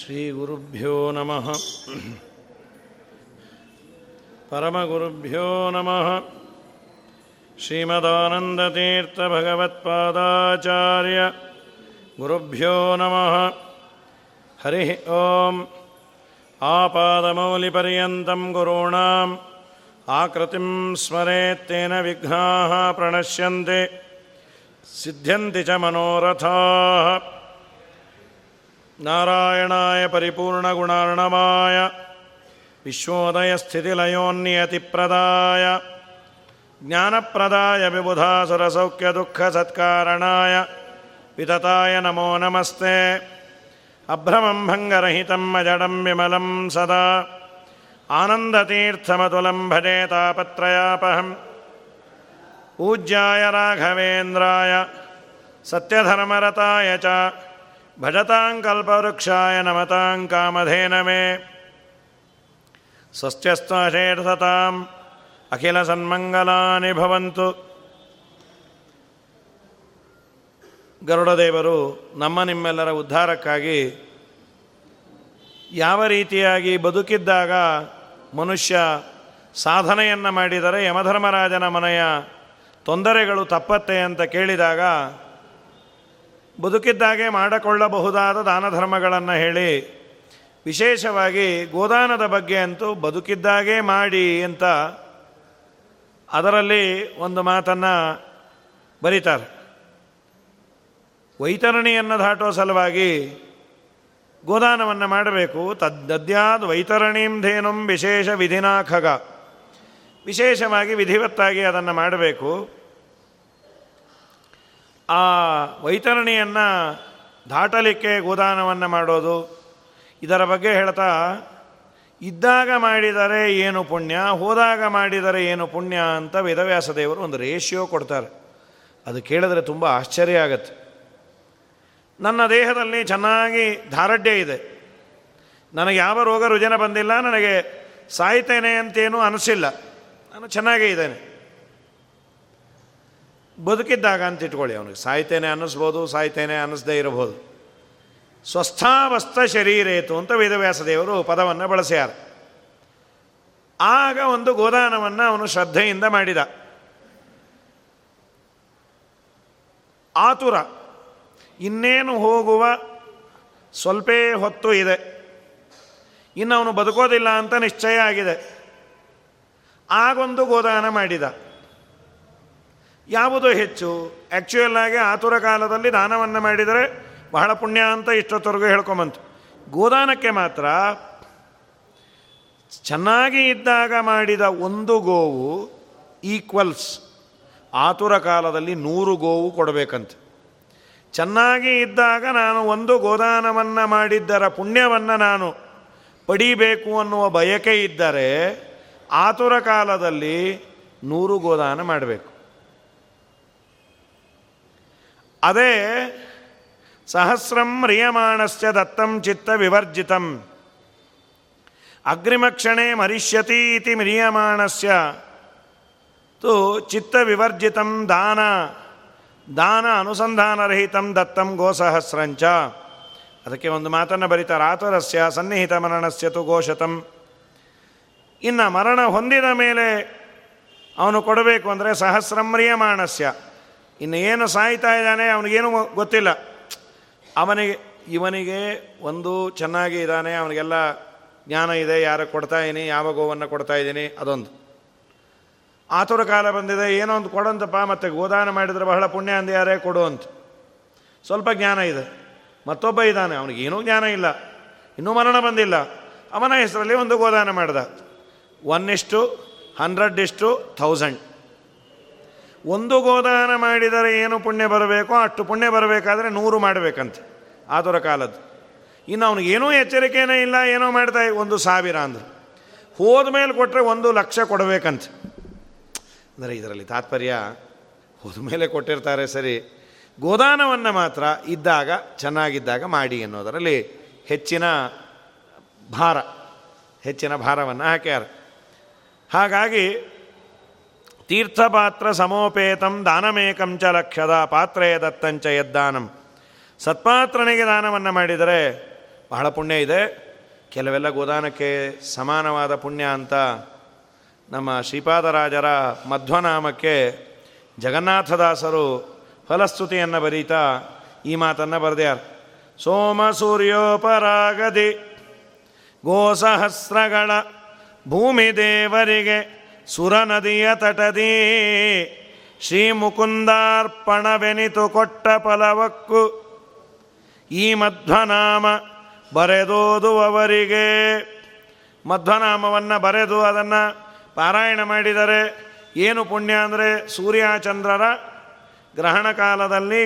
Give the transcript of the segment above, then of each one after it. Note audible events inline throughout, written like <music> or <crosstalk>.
श्रीगुरुभ्यो नमः परमगुरुभ्यो नमः श्रीमदानन्दतीर्थभगवत्पादाचार्य गुरुभ्यो नमः हरिः ॐ आपादमौलिपर्यन्तं गुरूणाम् आकृतिं स्मरेत्तेन विघ्नाः प्रणश्यन्ते सिद्ध्यन्ति च मनोरथाः नारायणाय परिपूर्णगुणार्णवाय विश्वोदयस्थितिलयोन्नियतिप्रदाय ज्ञानप्रदाय विबुधासुरसौख्यदुःखसत्कारणाय वितताय नमो नमस्ते अभ्रमं भङ्गरहितम् अजडं विमलं सदा आनन्दतीर्थमतुलं भजे तापत्रयापहम् पूज्याय राघवेन्द्राय सत्यधर्मरताय च ಭಜತಾಂ ಕಲ್ಪವೃಕ್ಷಾಯ ನಮತಾಂ ಮೇ ಸ್ವಸ್ಥ್ಯಸ್ವಾಶೇಷತಾಂ ಅಖಿಲ ಸನ್ಮಂಗಲಾನಿ ಭವಂತು ಗರುಡದೇವರು ನಮ್ಮ ನಿಮ್ಮೆಲ್ಲರ ಉದ್ಧಾರಕ್ಕಾಗಿ ಯಾವ ರೀತಿಯಾಗಿ ಬದುಕಿದ್ದಾಗ ಮನುಷ್ಯ ಸಾಧನೆಯನ್ನು ಮಾಡಿದರೆ ಯಮಧರ್ಮರಾಜನ ಮನೆಯ ತೊಂದರೆಗಳು ತಪ್ಪತ್ತೆ ಅಂತ ಕೇಳಿದಾಗ ಬದುಕಿದ್ದಾಗೆ ಮಾಡಿಕೊಳ್ಳಬಹುದಾದ ದಾನ ಧರ್ಮಗಳನ್ನು ಹೇಳಿ, ವಿಶೇಷವಾಗಿ ಗೋದಾನದ ಬಗ್ಗೆ ಅಂತೂ ಬದುಕಿದ್ದಾಗೆ ಮಾಡಿ ಅಂತ ಅದರಲ್ಲಿ ಒಂದು ಮಾತನ್ನು ಬರೀತಾರೆ. ವೈತರಣಿಯನ್ನು ದಾಟೋ ಸಲುವಾಗಿ ಗೋದಾನವನ್ನು ಮಾಡಬೇಕು. ತದ್ದದ್ಯಾದ ವೈತರಣೀಂ ಧೇನುಂ ವಿಶೇಷ ವಿಧಿನಾ ಖಗ ವಿಶೇಷವಾಗಿ ವಿಧಿವತ್ತಾಗಿ ಅದನ್ನು ಮಾಡಬೇಕು. ಆ ವೈತರಣಿಯನ್ನು ದಾಟಲಿಕ್ಕೆ ಗೋದಾನವನ್ನು ಮಾಡೋದು, ಇದರ ಬಗ್ಗೆ ಹೇಳ್ತಾ, ಇದ್ದಾಗ ಮಾಡಿದರೆ ಏನು ಪುಣ್ಯ, ಹೋದಾಗ ಮಾಡಿದರೆ ಏನು ಪುಣ್ಯ ಅಂತ ವೇದವ್ಯಾಸ ದೇವರು ಒಂದು ರೇಷಿಯೋ ಕೊಡ್ತಾರೆ. ಅದು ಕೇಳಿದ್ರೆ ತುಂಬ ಆಶ್ಚರ್ಯ ಆಗತ್ತೆ. ನನ್ನ ದೇಹದಲ್ಲಿ ಚೆನ್ನಾಗಿ ಧಾರಡ್ಯ ಇದೆ. ನನಗೆ ಯಾವ ರೋಗ ರುಜಿನ ಬಂದಿಲ್ಲ, ನನಗೆ ಸಾಯ್ತೇನೆ ಅಂತೇನೂ ಅನಿಸಿಲ್ಲ. ನಾನು ಚೆನ್ನಾಗೇ ಇದ್ದೇನೆ. ಬದುಕಿದ್ದಾಗ ಅಂತ ಇಟ್ಕೊಳ್ಳಿ ಅವನಿಗೆ. ಸಾಯ್ತೇನೆ ಅನ್ನಿಸ್ಬೋದು, ಸಾಯ್ತೇನೆ ಅನ್ನಿಸ್ದೇ ಇರಬಹುದು. ಸ್ವಸ್ಥಾವಸ್ಥ ಶರೀರೇತು ಅಂತ ವೇದವ್ಯಾಸ ದೇವರು ಪದವನ್ನು ಬಳಸ್ಯಾರ. ಆಗ ಒಂದು ಗೋದಾನವನ್ನು ಅವನು ಶ್ರದ್ಧೆಯಿಂದ ಮಾಡಿದ. ಆತುರ, ಇನ್ನೇನು ಹೋಗುವ ಸ್ವಲ್ಪ ಹೊತ್ತು ಇದೆ. ಇನ್ನು ಅವನು ಬದುಕೋದಿಲ್ಲ ಅಂತ ನಿಶ್ಚಯ ಆಗಿದೆ. ಆಗೊಂದು ಗೋದಾನ ಮಾಡಿದ. ಯಾವುದು ಹೆಚ್ಚು. ಆ್ಯಕ್ಚುಯಲ್ ಆಗಿ ಆತುರ ಕಾಲದಲ್ಲಿ ದಾನವನ್ನು ಮಾಡಿದರೆ ಬಹಳ ಪುಣ್ಯ ಅಂತ ಇಷ್ಟೊತ್ತವರೆಗೂ ಹೇಳ್ಕೊಂಬಂತು. ಗೋದಾನಕ್ಕೆ ಮಾತ್ರ ಚೆನ್ನಾಗಿ ಇದ್ದಾಗ ಮಾಡಿದ ಒಂದು ಗೋವು ಈಕ್ವಲ್ಸ್ ಆತುರ ಕಾಲದಲ್ಲಿ ನೂರು ಗೋವು ಕೊಡಬೇಕಂತ. ಚೆನ್ನಾಗಿ ಇದ್ದಾಗ ನಾನು ಒಂದು ಗೋದಾನವನ್ನು ಮಾಡಿದ್ದರ ಪುಣ್ಯವನ್ನು ನಾನು ಪಡೀಬೇಕು ಅನ್ನುವ ಬಯಕೆ ಇದ್ದರೆ ಆತುರ ಕಾಲದಲ್ಲಿ ನೂರು ಗೋದಾನ ಮಾಡಬೇಕು. ಅದೇ ಸಹಸ್ರಂ ಮ್ರಿಯಮಾಣಸ್ಯ ದತ್ತಂ ಚಿತ್ತ ವಿವರ್ಜಿತಂ. ಅಗ್ರಿಮಕ್ಷಣೆ ಮರಿಷ್ಯತಿ ಇತಿ ಮ್ರಿಯಮಾಣಸ್ಯ. ತು ಚಿತ್ತ ವಿವರ್ಜಿತಂ ದಾನ ದಾನ ಅನುಸಂಧಾನರಹಿತಂ ದತ್ತಂ ಗೋಸಹಸ್ರಂಚ. ಅದಕ್ಕೆ ಒಂದು ಮಾತನ್ನು ಬರೀತಾರೆ ಆತುರಸ್ಯ ಸನ್ನಿಹಿತ ಮರಣಸ್ಯ ತು ಗೋಶತಂ ಇನ್ನು ಮರಣ ಹೊಂದಿದ ಮೇಲೆ ಅವನು ಕೊಡಬೇಕು ಅಂದರೆ ಸಹಸ್ರಮ್ರಿಯಮಾಣಸ್ಯ ಇನ್ನು ಏನು ಸಾಯ್ತಾ ಇದ್ದಾನೆ ಅವನಿಗೇನು ಗೊತ್ತಿಲ್ಲ. ಅವನಿಗೆ, ಇವನಿಗೆ ಒಂದು ಚೆನ್ನಾಗಿ ಇದ್ದಾನೆ, ಅವನಿಗೆಲ್ಲ ಜ್ಞಾನ ಇದೆ, ಯಾರು ಕೊಡ್ತಾ ಇದ್ದೀನಿ ಯಾವ ಗೋವನ್ನು ಕೊಡ್ತಾ ಇದ್ದೀನಿ ಅದೊಂದು. ಆತುರ ಕಾಲ ಬಂದಿದೆ, ಏನೋ ಒಂದು ಕೊಡಂತಪ್ಪ, ಮತ್ತೆ ಗೋದಾನ ಮಾಡಿದರೆ ಬಹಳ ಪುಣ್ಯ ಅಂದ, ಯಾರೇ ಕೊಡು ಅಂತ. ಸ್ವಲ್ಪ ಜ್ಞಾನ ಇದೆ. ಮತ್ತೊಬ್ಬ ಇದ್ದಾನೆ, ಅವನಿಗೇನೂ ಜ್ಞಾನ ಇಲ್ಲ. ಇನ್ನೂ ಮರಣ ಬಂದಿಲ್ಲ. ಅವನ ಹೆಸರಲ್ಲಿ ಒಂದು ಗೋದಾನ ಮಾಡಿದ. ಒನ್ ಇಷ್ಟು ಹಂಡ್ರೆಡ್ ಇಷ್ಟು ಥೌಸಂಡ್ ಒಂದು ಗೋದಾನ ಮಾಡಿದರೆ ಏನು ಪುಣ್ಯ ಬರಬೇಕೋ ಅಷ್ಟು ಪುಣ್ಯ ಬರಬೇಕಾದ್ರೆ ನೂರು ಮಾಡಬೇಕಂತೆ. ಆತುರ ಕಾಲದ್ದು. ಇನ್ನು ಅವನಿಗೇನೂ ಎಚ್ಚರಿಕೆನೇ ಇಲ್ಲ, ಏನೋ ಮಾಡ್ತಾ ಒಂದು ಸಾವಿರ ಅಂದರು. ಹೋದ ಮೇಲೆ ಕೊಟ್ಟರೆ ಒಂದು ಲಕ್ಷ ಕೊಡಬೇಕಂತ. ಅಂದರೆ ಇದರಲ್ಲಿ ತಾತ್ಪರ್ಯ ಹೋದ ಮೇಲೆ ಕೊಟ್ಟಿರ್ತಾರೆ ಸರಿ. ಗೋದಾನವನ್ನು ಮಾತ್ರ ಇದ್ದಾಗ, ಚೆನ್ನಾಗಿದ್ದಾಗ ಮಾಡಿ ಅನ್ನೋದರಲ್ಲಿ ಹೆಚ್ಚಿನ ಭಾರ, ಹೆಚ್ಚಿನ ಭಾರವನ್ನು ಹಾಕ್ಯಾರ. ಹಾಗಾಗಿ ತೀರ್ಥಪಾತ್ರ ಸಮೋಪೇತಂ ದಾನಮೇಕಂ ಚ ಲಕ್ಷದ ಪಾತ್ರೆಯ ದತ್ತಂಚ ಯದ್ದಾನಂ. ಸತ್ಪಾತ್ರನಿಗೆ ದಾನವನ್ನು ಮಾಡಿದರೆ ಬಹಳ ಪುಣ್ಯ ಇದೆ. ಕೆಲವೆಲ್ಲ ಗೋದಾನಕ್ಕೆ ಸಮಾನವಾದ ಪುಣ್ಯ ಅಂತ ನಮ್ಮ ಶ್ರೀಪಾದರಾಜರ ಮಧ್ವನಾಮಕ್ಕೆ ಜಗನ್ನಾಥದಾಸರು ಫಲಸ್ತುತಿಯನ್ನು ಬರೀತಾ ಈ ಮಾತನ್ನು ಬರೆದ್ಯಾರ. ಸೋಮ ಸೂರ್ಯೋಪರಾಗದಿ, ಗೋಸಹಸ್ರಗಳ ಭೂಮಿ ದೇವರಿಗೆ ಸುರ ನದಿಯ ತಟದಿ ಶ್ರೀ ಮುಕುಂದಾರ್ಪಣವೆನಿತು ಕೊಟ್ಟ ಫಲವಕ್ಕು ಈ ಮಧ್ವನಾಮ ಬರೆದೋದುವವರಿಗೆ. ಮಧ್ವನಾಮವನ್ನು ಬರೆದು ಅದನ್ನು ಪಾರಾಯಣ ಮಾಡಿದರೆ ಏನು ಪುಣ್ಯ ಅಂದರೆ ಸೂರ್ಯಚಂದ್ರರ ಗ್ರಹಣ ಕಾಲದಲ್ಲಿ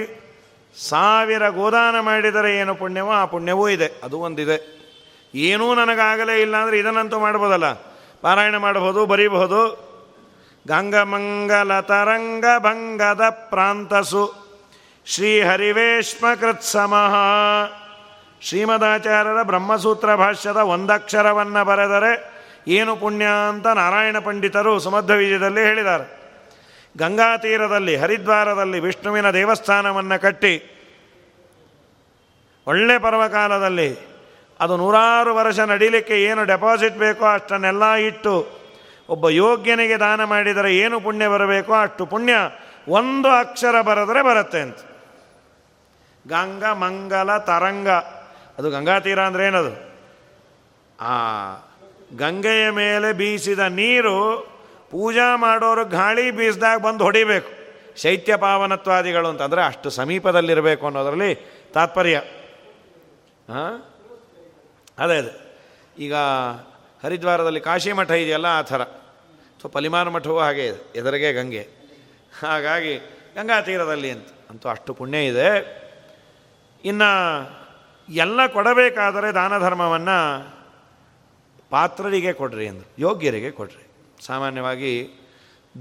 ಸಾವಿರ ಗೋದಾನ ಮಾಡಿದರೆ ಏನು ಪುಣ್ಯವೋ ಆ ಪುಣ್ಯವೂ ಇದೆ, ಅದು ಒಂದಿದೆ. ಏನೂ ನನಗಾಗಲೇ ಇಲ್ಲ ಅಂದರೆ ಇದನ್ನಂತೂ ಮಾಡ್ಬೋದಲ್ಲ. ಪಾರಾಯಣ ಮಾಡಬಹುದು, ಬರೀಬಹುದು. ಗಂಗಮಂಗಲ ತರಂಗ ಭಂಗದ ಪ್ರಾಂತಸು. ಶ್ರೀಹರಿವೇಶ್ಮಕೃತ್ಸಮಃ. ಶ್ರೀಮದಾಚಾರ್ಯರ ಬ್ರಹ್ಮಸೂತ್ರ ಭಾಷ್ಯದ ಒಂದಕ್ಷರವನ್ನು ಬರೆದರೆ ಏನು ಪುಣ್ಯ ಅಂತ ನಾರಾಯಣ ಪಂಡಿತರು ಸುಮಧ್ವ ವಿಜಯದಲ್ಲಿ ಹೇಳಿದ್ದಾರೆ. ಗಂಗಾ ತೀರದಲ್ಲಿ ಹರಿದ್ವಾರದಲ್ಲಿ ವಿಷ್ಣುವಿನ ದೇವಸ್ಥಾನವನ್ನು ಕಟ್ಟಿ, ಒಳ್ಳೆ ಪರ್ವಕಾಲದಲ್ಲಿ ಅದು ನೂರಾರು ವರ್ಷ ನಡೀಲಿಕ್ಕೆ ಏನು ಡೆಪಾಸಿಟ್ ಬೇಕೋ ಅಷ್ಟನ್ನೆಲ್ಲ ಇಟ್ಟು ಒಬ್ಬ ಯೋಗ್ಯನಿಗೆ ದಾನ ಮಾಡಿದರೆ ಏನು ಪುಣ್ಯ ಬರಬೇಕೋ ಅಷ್ಟು ಪುಣ್ಯ. ಒಂದು ಅಕ್ಷರ ಬರೆದರೆ ಬರುತ್ತೆ ಅಂತ. ಗಂಗ, ಮಂಗಲ, ತರಂಗ. ಅದು ಗಂಗಾ ತೀರ ಅಂದರೆ ಏನದು? ಆ, ಗಂಗೆಯ ಮೇಲೆ ಬೀಸಿದ ನೀರು ಪೂಜಾ ಮಾಡೋರು ಗಾಳಿ ಬೀಸಿದಾಗ ಬಂದು ಹೊಡಿಬೇಕು. ಶೈತ್ಯ ಪಾವನತ್ವಾದಿಗಳು ಅಂತಂದರೆ ಅಷ್ಟು ಸಮೀಪದಲ್ಲಿರಬೇಕು ಅನ್ನೋದರಲ್ಲಿ ತಾತ್ಪರ್ಯ. ಹಾಂ ಅದೇ ಅದೇ. ಈಗ ಹರಿದ್ವಾರದಲ್ಲಿ ಕಾಶಿ ಮಠ ಇದೆಯಲ್ಲ ಆ ಥರ. ಸೊ ಪಲಿಮಾನ ಮಠವೂ ಹಾಗೆ ಇದೆ, ಎದುರಿಗೆ ಗಂಗೆ. ಹಾಗಾಗಿ ಗಂಗಾ ತೀರದಲ್ಲಿ ಅಂತ, ಅಂತೂ ಅಷ್ಟು ಪುಣ್ಯ ಇದೆ. ಇನ್ನು ಎಲ್ಲ ಕೊಡಬೇಕಾದರೆ ದಾನ ಧರ್ಮವನ್ನು ಪಾತ್ರರಿಗೆ ಕೊಡ್ರಿ ಅಂದರು, ಯೋಗ್ಯರಿಗೆ ಕೊಡ್ರಿ. ಸಾಮಾನ್ಯವಾಗಿ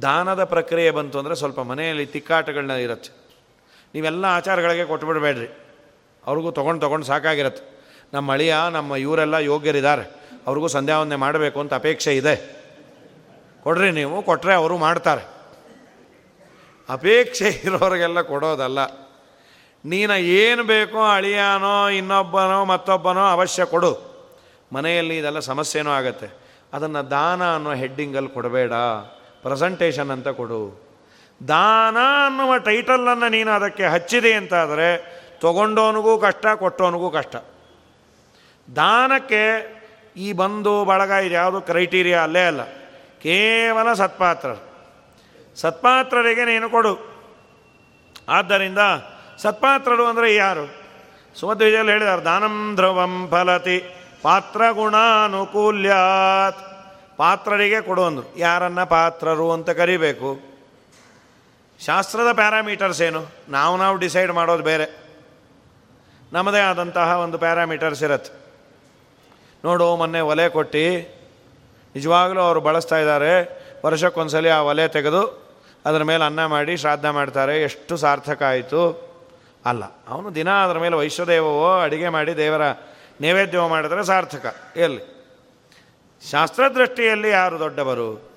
ದಾನದ ಪ್ರಕ್ರಿಯೆ ಬಂತು ಅಂದರೆ ಸ್ವಲ್ಪ ಮನೆಯಲ್ಲಿ ತಿಕ್ಕಾಟಗಳನ್ನ ಇರುತ್ತೆ. ನೀವೆಲ್ಲ ಆಚಾರಗಳಿಗೆ ಕೊಟ್ಬಿಡ್ಬೇಡ್ರಿ. ಅವ್ರಿಗೂ ತೊಗೊಂಡು ತೊಗೊಂಡು ಸಾಕಾಗಿರತ್ತೆ. ನಮ್ಮ ಅಳಿಯ, ನಮ್ಮ ಇವರೆಲ್ಲ ಯೋಗ್ಯರಿದ್ದಾರೆ. ಅವ್ರಿಗೂ ಸಂಧ್ಯಾವಂದನೆ ಮಾಡಬೇಕು ಅಂತ ಅಪೇಕ್ಷೆ ಇದೆ. ಕೊಡ್ರಿ ನೀವು ಕೊಟ್ಟರೆ ಅವರು ಮಾಡ್ತಾರೆ. ಅಪೇಕ್ಷೆ ಇರೋರಿಗೆಲ್ಲ ಕೊಡೋದಲ್ಲ. ನೀನು ಏನು ಬೇಕೋ ಅಳಿಯಾನೋ, ಇನ್ನೊಬ್ಬನೋ, ಮತ್ತೊಬ್ಬನೋ ಅವಶ್ಯ ಕೊಡು. ಮನೆಯಲ್ಲಿ ಇದೆಲ್ಲ ಸಮಸ್ಯೆನೂ ಆಗುತ್ತೆ. ಅದನ್ನು ದಾನ ಅನ್ನೋ ಹೆಡ್ಡಿಂಗಲ್ಲಿ ಕೊಡಬೇಡ. ಪ್ರೆಸೆಂಟೇಷನ್ ಅಂತ ಕೊಡು. ದಾನ ಅನ್ನುವ ಟೈಟಲನ್ನು ನೀನು ಅದಕ್ಕೆ ಹಚ್ಚಿದೆ ಅಂತಾದರೆ, ತೊಗೊಂಡೋನಿಗೂ ಕಷ್ಟ, ಕೊಟ್ಟೋನಿಗೂ ಕಷ್ಟ. ದಾನಕ್ಕೆ ಈ ಬಂಧು ಬಳಗ ಇದು ಯಾವುದು ಕ್ರೈಟೀರಿಯಾ ಅಲ್ಲೇ ಅಲ್ಲ. ಕೇವಲ ಸತ್ಪಾತ್ರರು ಸತ್ಪಾತ್ರರಿಗೆ ನೀನು ಕೊಡು. ಆದ್ದರಿಂದ ಸತ್ಪಾತ್ರರು ಅಂದರೆ ಯಾರು? ಸುಮಧ್ವಿಜಯಲ್ಲಿ ಹೇಳಿದ್ದಾರೆ ದಾನಂ ಧ್ರುವಂ ಫಲತಿ ಪಾತ್ರ ಗುಣಾನುಕೂಲ್ಯಾತ್ ಪಾತ್ರರಿಗೆ ಕೊಡು ಅಂದರು. ಯಾರನ್ನ ಪಾತ್ರರು ಅಂತ ಕರಿಬೇಕು? ಶಾಸ್ತ್ರದ ಪ್ಯಾರಾಮೀಟರ್ಸ್ ಏನು? ನಾವು ನಾವು ಡಿಸೈಡ್ ಮಾಡೋದು ಬೇರೆ. ನಮ್ಮದೇ ಆದಂತಹ ಒಂದು ಪ್ಯಾರಾಮೀಟರ್ಸ್ ಇರತ್ತೆ. ನೋಡು, ಮೊನ್ನೆ ಒಲೆ ಕೊಟ್ಟು. ನಿಜವಾಗಲೂ ಅವರು ಬಳಸ್ತಾ ಇದ್ದಾರೆ. ವರ್ಷಕ್ಕೊಂದ್ಸಲಿ ಆ ಒಲೆ ತೆಗೆದು ಅದರ ಮೇಲೆ ಅನ್ನ ಮಾಡಿ, ಶ್ರಾದ್ದ ಮಾಡ್ತಾರೆ. ಎಷ್ಟು ಸಾರ್ಥಕ ಆಯಿತು. ಅಲ್ಲ, ಅವನು ದಿನ ಅದರ ಮೇಲೆ ವೈಶ್ವದೇವವೋ ಅಡುಗೆ ಮಾಡಿ ದೇವರ ನೈವೇದ್ಯವೋ ಮಾಡಿದ್ರೆ ಸಾರ್ಥಕ. ಎಲ್ಲಿ? ಶಾಸ್ತ್ರದೃಷ್ಟಿಯಲ್ಲಿ ಯಾರು ದೊಡ್ಡವರು?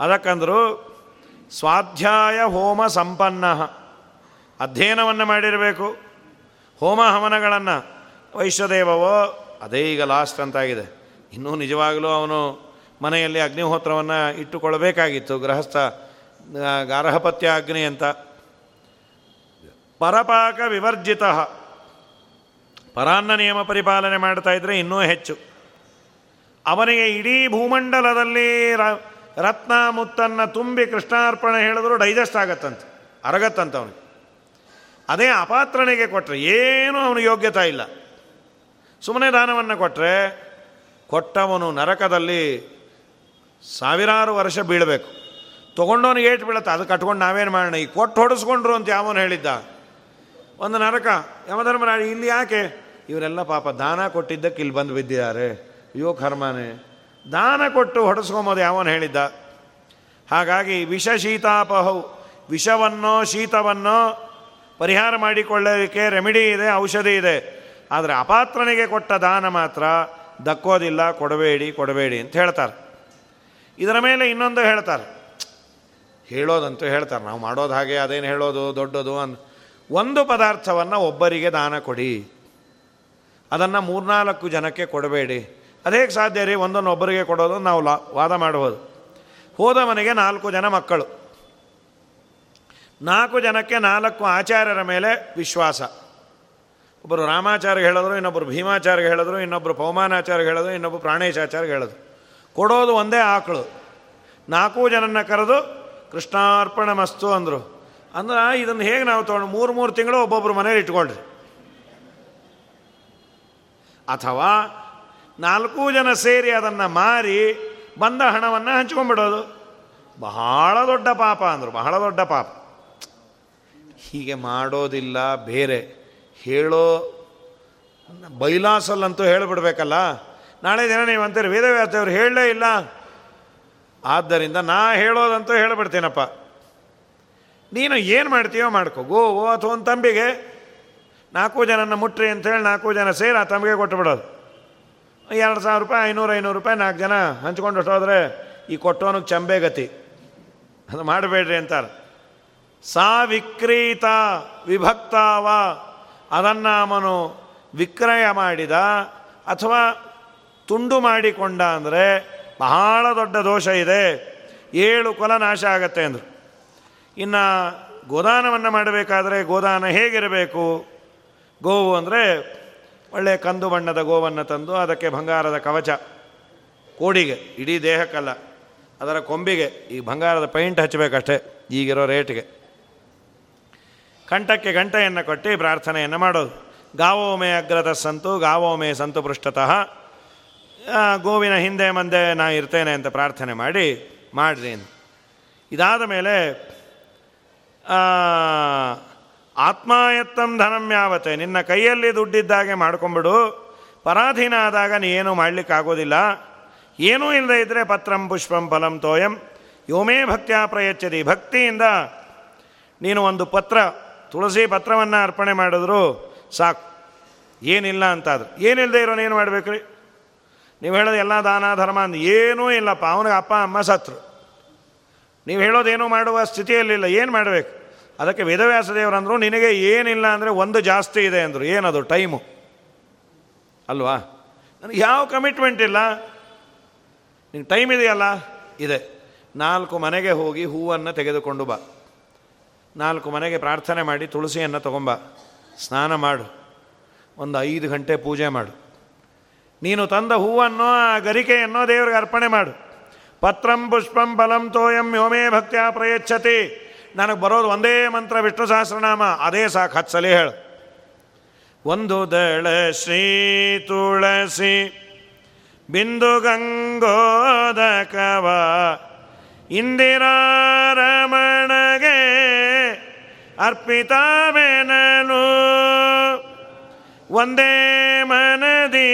ಅದಕ್ಕಂದ್ರು ಸ್ವಾಧ್ಯಾಯ ಹೋಮ ಸಂಪನ್ನ. ಅಧ್ಯಯನವನ್ನು ಮಾಡಿರಬೇಕು. ಹೋಮ ಹವನಗಳನ್ನು ವೈಶ್ವದೇವವೋ ಅದೇ ಈಗ ಲಾಸ್ಟ್ ಅಂತಾಗಿದೆ. ಇನ್ನೂ ನಿಜವಾಗಲೂ ಅವನು ಮನೆಯಲ್ಲಿ ಅಗ್ನಿಹೋತ್ರವನ್ನು ಇಟ್ಟುಕೊಳ್ಳಬೇಕಾಗಿತ್ತು. ಗೃಹಸ್ಥ ಗಾರ್ಹಪತ್ಯ ಅಗ್ನಿ ಅಂತ. ಪರಪಾಕ ವಿವರ್ಜಿತ. ಪರಾನ್ನ ನಿಯಮ ಪರಿಪಾಲನೆ ಮಾಡ್ತಾ ಇದ್ರೆ ಇನ್ನೂ ಹೆಚ್ಚು. ಅವನಿಗೆ ಇಡೀ ಭೂಮಂಡಲದಲ್ಲಿ ರತ್ನ ಮುತ್ತನ್ನು ತುಂಬಿ ಕೃಷ್ಣಾರ್ಪಣೆ ಹೇಳಿದ್ರು ಡೈಜೆಸ್ಟ್ ಆಗತ್ತಂತೆ, ಅರಗತ್ತಂತ ಅವನಿಗೆ. ಅದೇ ಅಪಾತ್ರನಿಗೆ ಕೊಟ್ಟರೆ ಏನೂ ಅವನಿಗೆ ಯೋಗ್ಯತಾ ಇಲ್ಲ. ಸುಮ್ಮನೆ ದಾನವನ್ನು ಕೊಟ್ಟರೆ ಕೊಟ್ಟವನು ನರಕದಲ್ಲಿ ಸಾವಿರಾರು ವರ್ಷ ಬೀಳಬೇಕು. ತೊಗೊಂಡವನು ಏಟು ಬೀಳುತ್ತೆ, ಅದು ಕಟ್ಕೊಂಡು ನಾವೇನು ಮಾಡೋಣ? ಈ ಕೊಟ್ಟು ಹೊಡೆಸ್ಕೊಂಡ್ರು ಅಂತ ಯಾವನು ಹೇಳಿದ್ದ? ಒಂದು ನರಕ. ಯಮಧರ್ಮರಾಜ, ಇಲ್ಲಿ ಯಾಕೆ? ಇವರೆಲ್ಲ ಪಾಪ ದಾನ ಕೊಟ್ಟಿದ್ದಕ್ಕೆ ಇಲ್ಲಿ ಬಂದು ಬಿದ್ದಿದ್ದಾರೆ. ಕರ್ಮನೆ. ದಾನ ಕೊಟ್ಟು ಹೊಡೆಸ್ಕೊಂಬೋದು ಯಾವನು ಹೇಳಿದ್ದ? ಹಾಗಾಗಿ ವಿಷ ಶೀತಾಪಹವು ವಿಷವನ್ನೋ ಶೀತವನ್ನೋ ಪರಿಹಾರ ಮಾಡಿಕೊಳ್ಳೋದಕ್ಕೆ ರೆಮಿಡಿ ಇದೆ, ಔಷಧಿ ಇದೆ. ಆದರೆ ಅಪಾತ್ರನಿಗೆ ಕೊಟ್ಟ ದಾನ ಮಾತ್ರ ದಕ್ಕೋದಿಲ್ಲ, ಕೊಡಬೇಡಿ ಕೊಡಬೇಡಿ ಅಂತ ಹೇಳ್ತಾರೆ. ಇದರ ಮೇಲೆ ಇನ್ನೊಂದು ಹೇಳ್ತಾರೆ. ಹೇಳೋದಂತೂ ಹೇಳ್ತಾರೆ, ನಾವು ಮಾಡೋದು ಹಾಗೆ, ಅದೇನು ಹೇಳೋದು, ದೊಡ್ಡದು ಅನ್, ಒಂದು ಪದಾರ್ಥವನ್ನು ಒಬ್ಬರಿಗೆ ದಾನ ಕೊಡಿ. ಅದನ್ನು ಮೂರ್ನಾಲ್ಕು ಜನಕ್ಕೆ ಕೊಡಬೇಡಿ. ಅದೇ ಸಾಧ್ಯ ರೀ, ಒಂದನ್ನು ಒಬ್ಬರಿಗೆ ಕೊಡೋದು, ನಾವು ಲಾ, ವಾದ ಮಾಡಬಹುದು ಹೋದ ಮನೆಗೆ ನಾಲ್ಕು ಜನ ಮಕ್ಕಳು. ನಾಲ್ಕು ಜನಕ್ಕೆ ನಾಲ್ಕು ಆಚಾರ್ಯರ ಮೇಲೆ ವಿಶ್ವಾಸ. ಒಬ್ಬರು ರಾಮಾಚಾರ್ಯ ಹೇಳಿದ್ರು, ಇನ್ನೊಬ್ಬರು ಭೀಮಾಚಾರ್ಯ ಹೇಳಿದ್ರು ಇನ್ನೊಬ್ಬರು ಪೌಮಾನಾಚಾರ್ಯ ಹೇಳಿದ್ರು, ಇನ್ನೊಬ್ಬರು ಪ್ರಾಣೇಶಾಚಾರ್ಯ ಹೇಳಿದ್ರು. ಕೊಡೋದು ಒಂದೇ ಆಕಳು. ನಾಲ್ಕು ಜನನ ಕರೆದು ಕೃಷ್ಣಾರ್ಪಣ ಮಸ್ತು ಅಂದರು. ಅಂದ್ರೆ ಇದನ್ನು ಹೇಗೆ ನಾವು ತೊಗೊಂಡು ಮೂರು ಮೂರು ತಿಂಗಳು ಒಬ್ಬೊಬ್ಬರು ಮನೇಲಿ ಇಟ್ಕೊಂಡ್ರಿ. ಅಥವಾ ನಾಲ್ಕು ಜನ ಸೇರಿ ಅದನ್ನು ಮಾರಿ ಬಂದ ಹಣವನ್ನು ಹಂಚ್ಕೊಂಡ್ಬಿಡೋದು. ಬಹಳ ದೊಡ್ಡ ಪಾಪ ಅಂದರು, ಬಹಳ ದೊಡ್ಡ ಪಾಪ. ಹೀಗೆ ಮಾಡೋದಿಲ್ಲ, ಬೇರೆ. ಹೇಳೋ ಬೈಲಾಸಲ್ಲಂತೂ ಹೇಳಿಬಿಡ್ಬೇಕಲ್ಲ? ನಾಳೆ ದಿನ ನೀವು ಅಂತೀರಿ ವೇದವ್ಯಾಸವ್ರು ಹೇಳಲೇ ಇಲ್ಲ. ಆದ್ದರಿಂದ ನಾ ಹೇಳೋದಂತೂ ಹೇಳಿಬಿಡ್ತೀನಪ್ಪ. ನೀನು ಏನು ಮಾಡ್ತೀಯೋ ಮಾಡ್ಕೋ. ಓ, ಅಥವಾ ಒಂದು ತಂಬಿಗೆ. ನಾಲ್ಕು ಜನನ ಮುಟ್ರಿ ಅಂತೇಳಿ ನಾಲ್ಕು ಜನ ಸೇರಿ ಆ ತಂಬಿಗೆ ಕೊಟ್ಟು ಬಿಡೋದು. ಎರಡು ಸಾವಿರ ರೂಪಾಯಿ, ಐನೂರು ಐನೂರು ರೂಪಾಯಿ, ನಾಲ್ಕು ಜನ ಹಂಚ್ಕೊಂಡು ಹೋದ್ರೆ ಈ ಕೊಟ್ಟೋನಿಗೆ ಚಂಬೆ ಗತಿ. ಅದು ಮಾಡಬೇಡ್ರಿ ಅಂತಾರೆ. ಸಾ ವಿಕ್ರೀತ ವಿಭಕ್ತಾವ ಅದನ್ನು ಅವನು ವಿಕ್ರಯ ಮಾಡಿದ ಅಥವಾ ತುಂಡು ಮಾಡಿಕೊಂಡ ಅಂದರೆ ಬಹಳ ದೊಡ್ಡ ದೋಷ ಇದೆ. ಏಳು ಕುಲ ನಾಶ ಆಗತ್ತೆ ಅಂದರು. ಇನ್ನು ಗೋದಾನವನ್ನು ಮಾಡಬೇಕಾದ್ರೆ ಗೋದಾನ ಹೇಗಿರಬೇಕು? ಗೋವು ಅಂದರೆ ಒಳ್ಳೆಯ ಕಂದು ಬಣ್ಣದ ಗೋವನ್ನು ತಂದು ಅದಕ್ಕೆ ಬಂಗಾರದ ಕವಚ, ಕೋಡಿಗೆ, ಇಡೀ ದೇಹಕ್ಕಲ್ಲ, ಅದರ ಕೊಂಬಿಗೆ ಈ ಬಂಗಾರದ ಪೈಂಟ್ ಹಚ್ಚಬೇಕಷ್ಟೇ ಈಗಿರೋ ರೇಟ್ಗೆ. ಕಂಠಕ್ಕೆ ಗಂಟೆಯನ್ನು ಕೊಟ್ಟು ಪ್ರಾರ್ಥನೆಯನ್ನು ಮಾಡೋದು. ಗಾವೋಮೆ ಅಗ್ರದ ಸಂತು, ಗಾವೋಮೆ ಸಂತು ಪೃಷ್ಠತಃ. ಗೋವಿನ ಹಿಂದೆ ಮುಂದೆ ನಾ ಇರ್ತೇನೆ ಅಂತ ಪ್ರಾರ್ಥನೆ ಮಾಡಿ, ಮಾಡಿರಿ ಇದಾದ ಮೇಲೆ ಆತ್ಮಾಯತ್ತಂ ಧನಂ ಯಾವತ್ತೆ ನಿನ್ನ ಕೈಯಲ್ಲಿ ದುಡ್ಡಿದ್ದಾಗೆ ಮಾಡ್ಕೊಂಬಿಡು. ಪರಾಧೀನ ಆದಾಗ ನೀ ಏನೂ ಮಾಡಲಿಕ್ಕಾಗೋದಿಲ್ಲ. ಏನೂ ಇಲ್ಲದೆ ಇದ್ದರೆ ಪತ್ರಂ ಪುಷ್ಪಂ ಫಲಂ ತೋಯಂ. ಯೋಮೇ ಭಕ್ತ್ಯಾ ಪ್ರಯಚ್ಚದಿ ಭಕ್ತಿಯಿಂದ ನೀನು ಒಂದು ಪತ್ರ ತುಳಸಿ ಪತ್ರವನ್ನು ಅರ್ಪಣೆ ಮಾಡಿದ್ರು, ಸಾಕು. ಏನಿಲ್ಲ ಅಂತಾದ್ರು. ಏನಿಲ್ಲದೆ ಇರೋನು ಏನು ಮಾಡಬೇಕು ರೀ ನೀವು ಹೇಳೋದು ಎಲ್ಲ ದಾನ, ಧರ್ಮ ಅಂದ ಏನೂ ಇಲ್ಲಪ್ಪ. ಅವನಿಗೆ ಅಪ್ಪ, ಅಮ್ಮ ಸತ್ರು. ನೀವು ಹೇಳೋದೇನು ಮಾಡುವ ಸ್ಥಿತಿಯಲ್ಲಿಲ್ಲ. ಏನು ಮಾಡಬೇಕು? ಅದಕ್ಕೆ ವೇದವ್ಯಾಸ ದೇವರಂದರು ನಿನಗೆ ಏನಿಲ್ಲ ಅಂದರೆ ಒಂದು ಜಾಸ್ತಿ ಇದೆ ಅಂದರು. ಏನದು? ಟೈಮು. ಅಲ್ವಾ? ನನಗೆ ಯಾವ ಕಮಿಟ್ಮೆಂಟ್ ಇಲ್ಲ. ನಿಂಗೆ ಟೈಮ್ ಇದೆಯಲ್ಲ? ಇದೆ. ನಾಲ್ಕು ಮನೆಗೆ ಹೋಗಿ ಹೂವನ್ನು ತೆಗೆದುಕೊಂಡು ಬಾ. ನಾಲ್ಕು ಮನೆಗೆ ಪ್ರಾರ್ಥನೆ ಮಾಡಿ ತುಳಸಿಯನ್ನು ತಗೊಂಬ. ಸ್ನಾನ ಮಾಡು. ಒಂದು ಐದು ಗಂಟೆ ಪೂಜೆ ಮಾಡು. ನೀನು ತಂದ ಹೂವನ್ನು, ಆ ಗರಿಕೆಯನ್ನು ದೇವರಿಗೆ ಅರ್ಪಣೆ ಮಾಡು. ಪತ್ರಂ ಪುಷ್ಪಂ ಫಲಂ ತೋಯಂ ಯೋಮೇ ಭಕ್ತಿಯ ಪ್ರಯಚ್ಛತಿ. ನನಗೆ ಬರೋದು ಒಂದೇ ಮಂತ್ರ ವಿಷ್ಣು ಸಹಸ್ರನಾಮ. ಅದೇ ಸಾಕು ಹತ್ಸಲಿ ಹೇಳು. ಒಂದು ದಳ ಶ್ರೀ ತುಳಸಿ, ಬಿಂದು ಗಂಗೋದಕವ ಇಂದಿರಾರಮಣಗೆ ಅರ್ಪಿತವೆನಲು ಒಂದೇ ಮನದಿ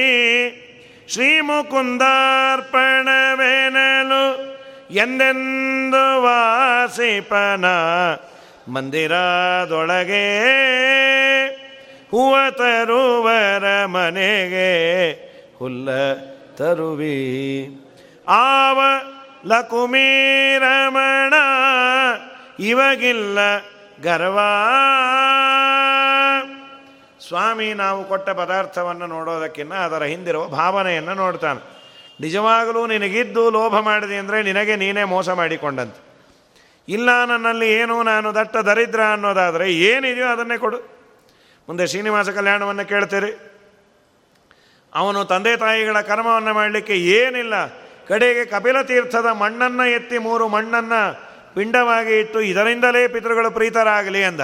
ಶ್ರೀಮುಕುಂದಾರ್ಪಣವೆನಲು ಎಂದೆಂದು ವಾಸಿಪನ ಮಂದಿರದೊಳಗೆ, ಹೂವ ತರುವರ ಮನೆಗೆ ಹುಲ್ಲ ತರುವಿ. ಆವ ಲಕುಮೀರಮಣ, ಇವಗಿಲ್ಲ ಗರ್ವ. ಸ್ವಾಮಿ, ನಾವು ಕೊಟ್ಟ ಪದಾರ್ಥವನ್ನು ನೋಡೋದಕ್ಕಿಂತ ಅದರ ಹಿಂದಿರುವ ಭಾವನೆಯನ್ನು ನೋಡ್ತಾನೆ. ನಿಜವಾಗಲೂ ನಿನಗಿದ್ದು ಲೋಭ ಮಾಡಿದೆ ಅಂದರೆ ನಿನಗೆ ನೀನೇ ಮೋಸ ಮಾಡಿಕೊಂಡಂತೆ. ಇಲ್ಲ, ನನ್ನಲ್ಲಿ ಏನು ನಾನು ದಟ್ಟ ದರಿದ್ರ ಅನ್ನೋದಾದರೆ ಏನಿದೆಯೋ ಅದನ್ನೇ ಕೊಡು. ಮುಂದೆ ಶ್ರೀನಿವಾಸ ಕಲ್ಯಾಣವನ್ನು ಕೇಳ್ತೀರಿ. ಅವನು ತಂದೆ ತಾಯಿಗಳ ಕರ್ಮವನ್ನು ಮಾಡಲಿಕ್ಕೆ ಏನಿಲ್ಲ. ಕಡೆಗೆ ಕಪಿಲ ತೀರ್ಥದ ಮಣ್ಣನ್ನು ಎತ್ತಿ ಮೂರು ಮಣ್ಣನ್ನು ಪಿಂಡವಾಗಿ ಇಟ್ಟು ಇದರಿಂದಲೇ ಪಿತೃಗಳು ಪ್ರೀತರಾಗಲಿ ಅಂದ.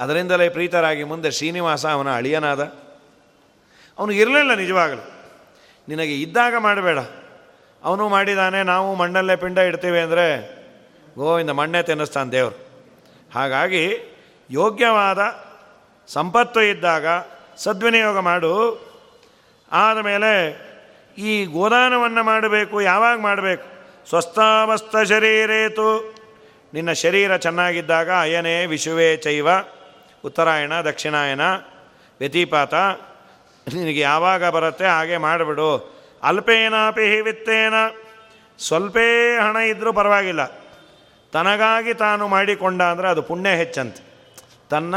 ಅದರಿಂದಲೇ ಪ್ರೀತರಾಗಿ ಮುಂದೆ ಶ್ರೀನಿವಾಸ ಅವನ ಅಳಿಯನಾದ. ಅವನು ಇರಲಿಲ್ಲ ನಿಜವಾಗಲು. ನಿನಗೆ ಇದ್ದಾಗ ಮಾಡಬೇಡ. ಅವನು ಮಾಡಿದಾನೆ, ನಾವು ಮಣ್ಣಲ್ಲೇ ಪಿಂಡ ಇಡ್ತೀವಿ ಅಂದರೆ, ಗೋವಿಂದ ಮಣ್ಣೆ ತಿನ್ನಿಸ್ತಾನೆ ದೇವರು. ಹಾಗಾಗಿ ಯೋಗ್ಯವಾದ ಸಂಪತ್ತು ಇದ್ದಾಗ ಸದ್ವಿನಿಯೋಗ ಮಾಡು. ಆದಮೇಲೆ ಈ ಗೋದಾನವನ್ನು ಮಾಡಬೇಕು, ಯಾವಾಗ ಮಾಡಬೇಕು? ಸ್ವಸ್ಥಾವಸ್ಥ ಶರೀರೇತು ನಿನ್ನ ಶರೀರ ಚೆನ್ನಾಗಿದ್ದಾಗ ಅಯನೇ ವಿಶುವೇ ಚೈವ. ಉತ್ತರಾಯಣ, ದಕ್ಷಿಣಾಯನ, ವ್ಯತಿಪಾತ. ನಿನಗೆ ಯಾವಾಗ ಬರುತ್ತೆ ಹಾಗೆ ಮಾಡಿಬಿಡು. ಅಲ್ಪೇನಾಪಿ ವಿತ್ತೇನ. ಸ್ವಲ್ಪೇ ಹಣ ಇದ್ದರೂ ಪರವಾಗಿಲ್ಲ. ತನಗಾಗಿ ತಾನು ಮಾಡಿಕೊಂಡ ಅಂದರೆ ಅದು ಪುಣ್ಯ ಹೆಚ್ಚಂತೆ. ತನ್ನ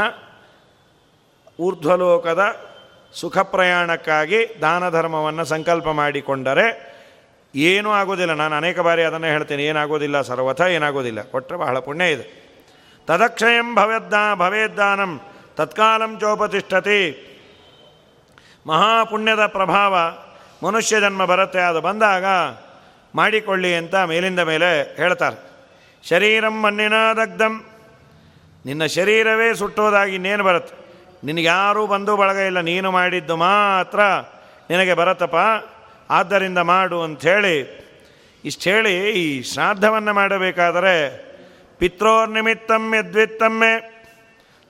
ಊರ್ಧ್ವಲೋಕದ ಸುಖ ಪ್ರಯಾಣಕ್ಕಾಗಿ ದಾನ ಧರ್ಮವನ್ನು ಸಂಕಲ್ಪ ಮಾಡಿಕೊಂಡರೆ ಏನೂ ಆಗೋದಿಲ್ಲ. ನಾನು ಅನೇಕ ಬಾರಿ ಅದನ್ನೇ ಹೇಳ್ತೀನಿ. ಏನಾಗೋದಿಲ್ಲ ಸರ್ವಥ ಏನಾಗೋದಿಲ್ಲ. ಕೊಟ್ಟರೆ ಬಹಳ ಪುಣ್ಯ ಇದೆ. ತದಕ್ಷಯಂ ಭವೇದ್ದಾ ಭವೇದ್ದಾನಂ ತತ್ಕಾಲಂ ಚೋಪತಿಷ್ಠತಿ. ಮಹಾಪುಣ್ಯದ ಪ್ರಭಾವ ಮನುಷ್ಯ ಜನ್ಮ ಬರುತ್ತೆ. ಅದು ಬಂದಾಗ ಮಾಡಿಕೊಳ್ಳಿ ಅಂತ ಮೇಲಿಂದ ಮೇಲೆ ಹೇಳ್ತಾರೆ. ಶರೀರಂ ಮಣ್ಣಿನ ದಗ್ಧಂ. ನಿನ್ನ ಶರೀರವೇ ಸುಟ್ಟೋದಾಗಿ ಇನ್ನೇನು ಬರುತ್ತೆ? ನಿನಗೆ ಯಾರೂ ಬಂದು ಬಳಗ ಇಲ್ಲ. ನೀನು ಮಾಡಿದ್ದು ಮಾತ್ರ ನಿನಗೆ ಬರತ್ತಪ್ಪ. ಆದ್ದರಿಂದ ಮಾಡು ಅಂಥೇಳಿ ಇಷ್ಟು ಹೇಳಿ ಈ ಶ್ರಾದ್ದವನ್ನು ಮಾಡಬೇಕಾದರೆ ಪಿತ್ರೋರ್ನಿಮಿತ್ತಂ ದ್ವಿತ್ತಮ್ಮೆ,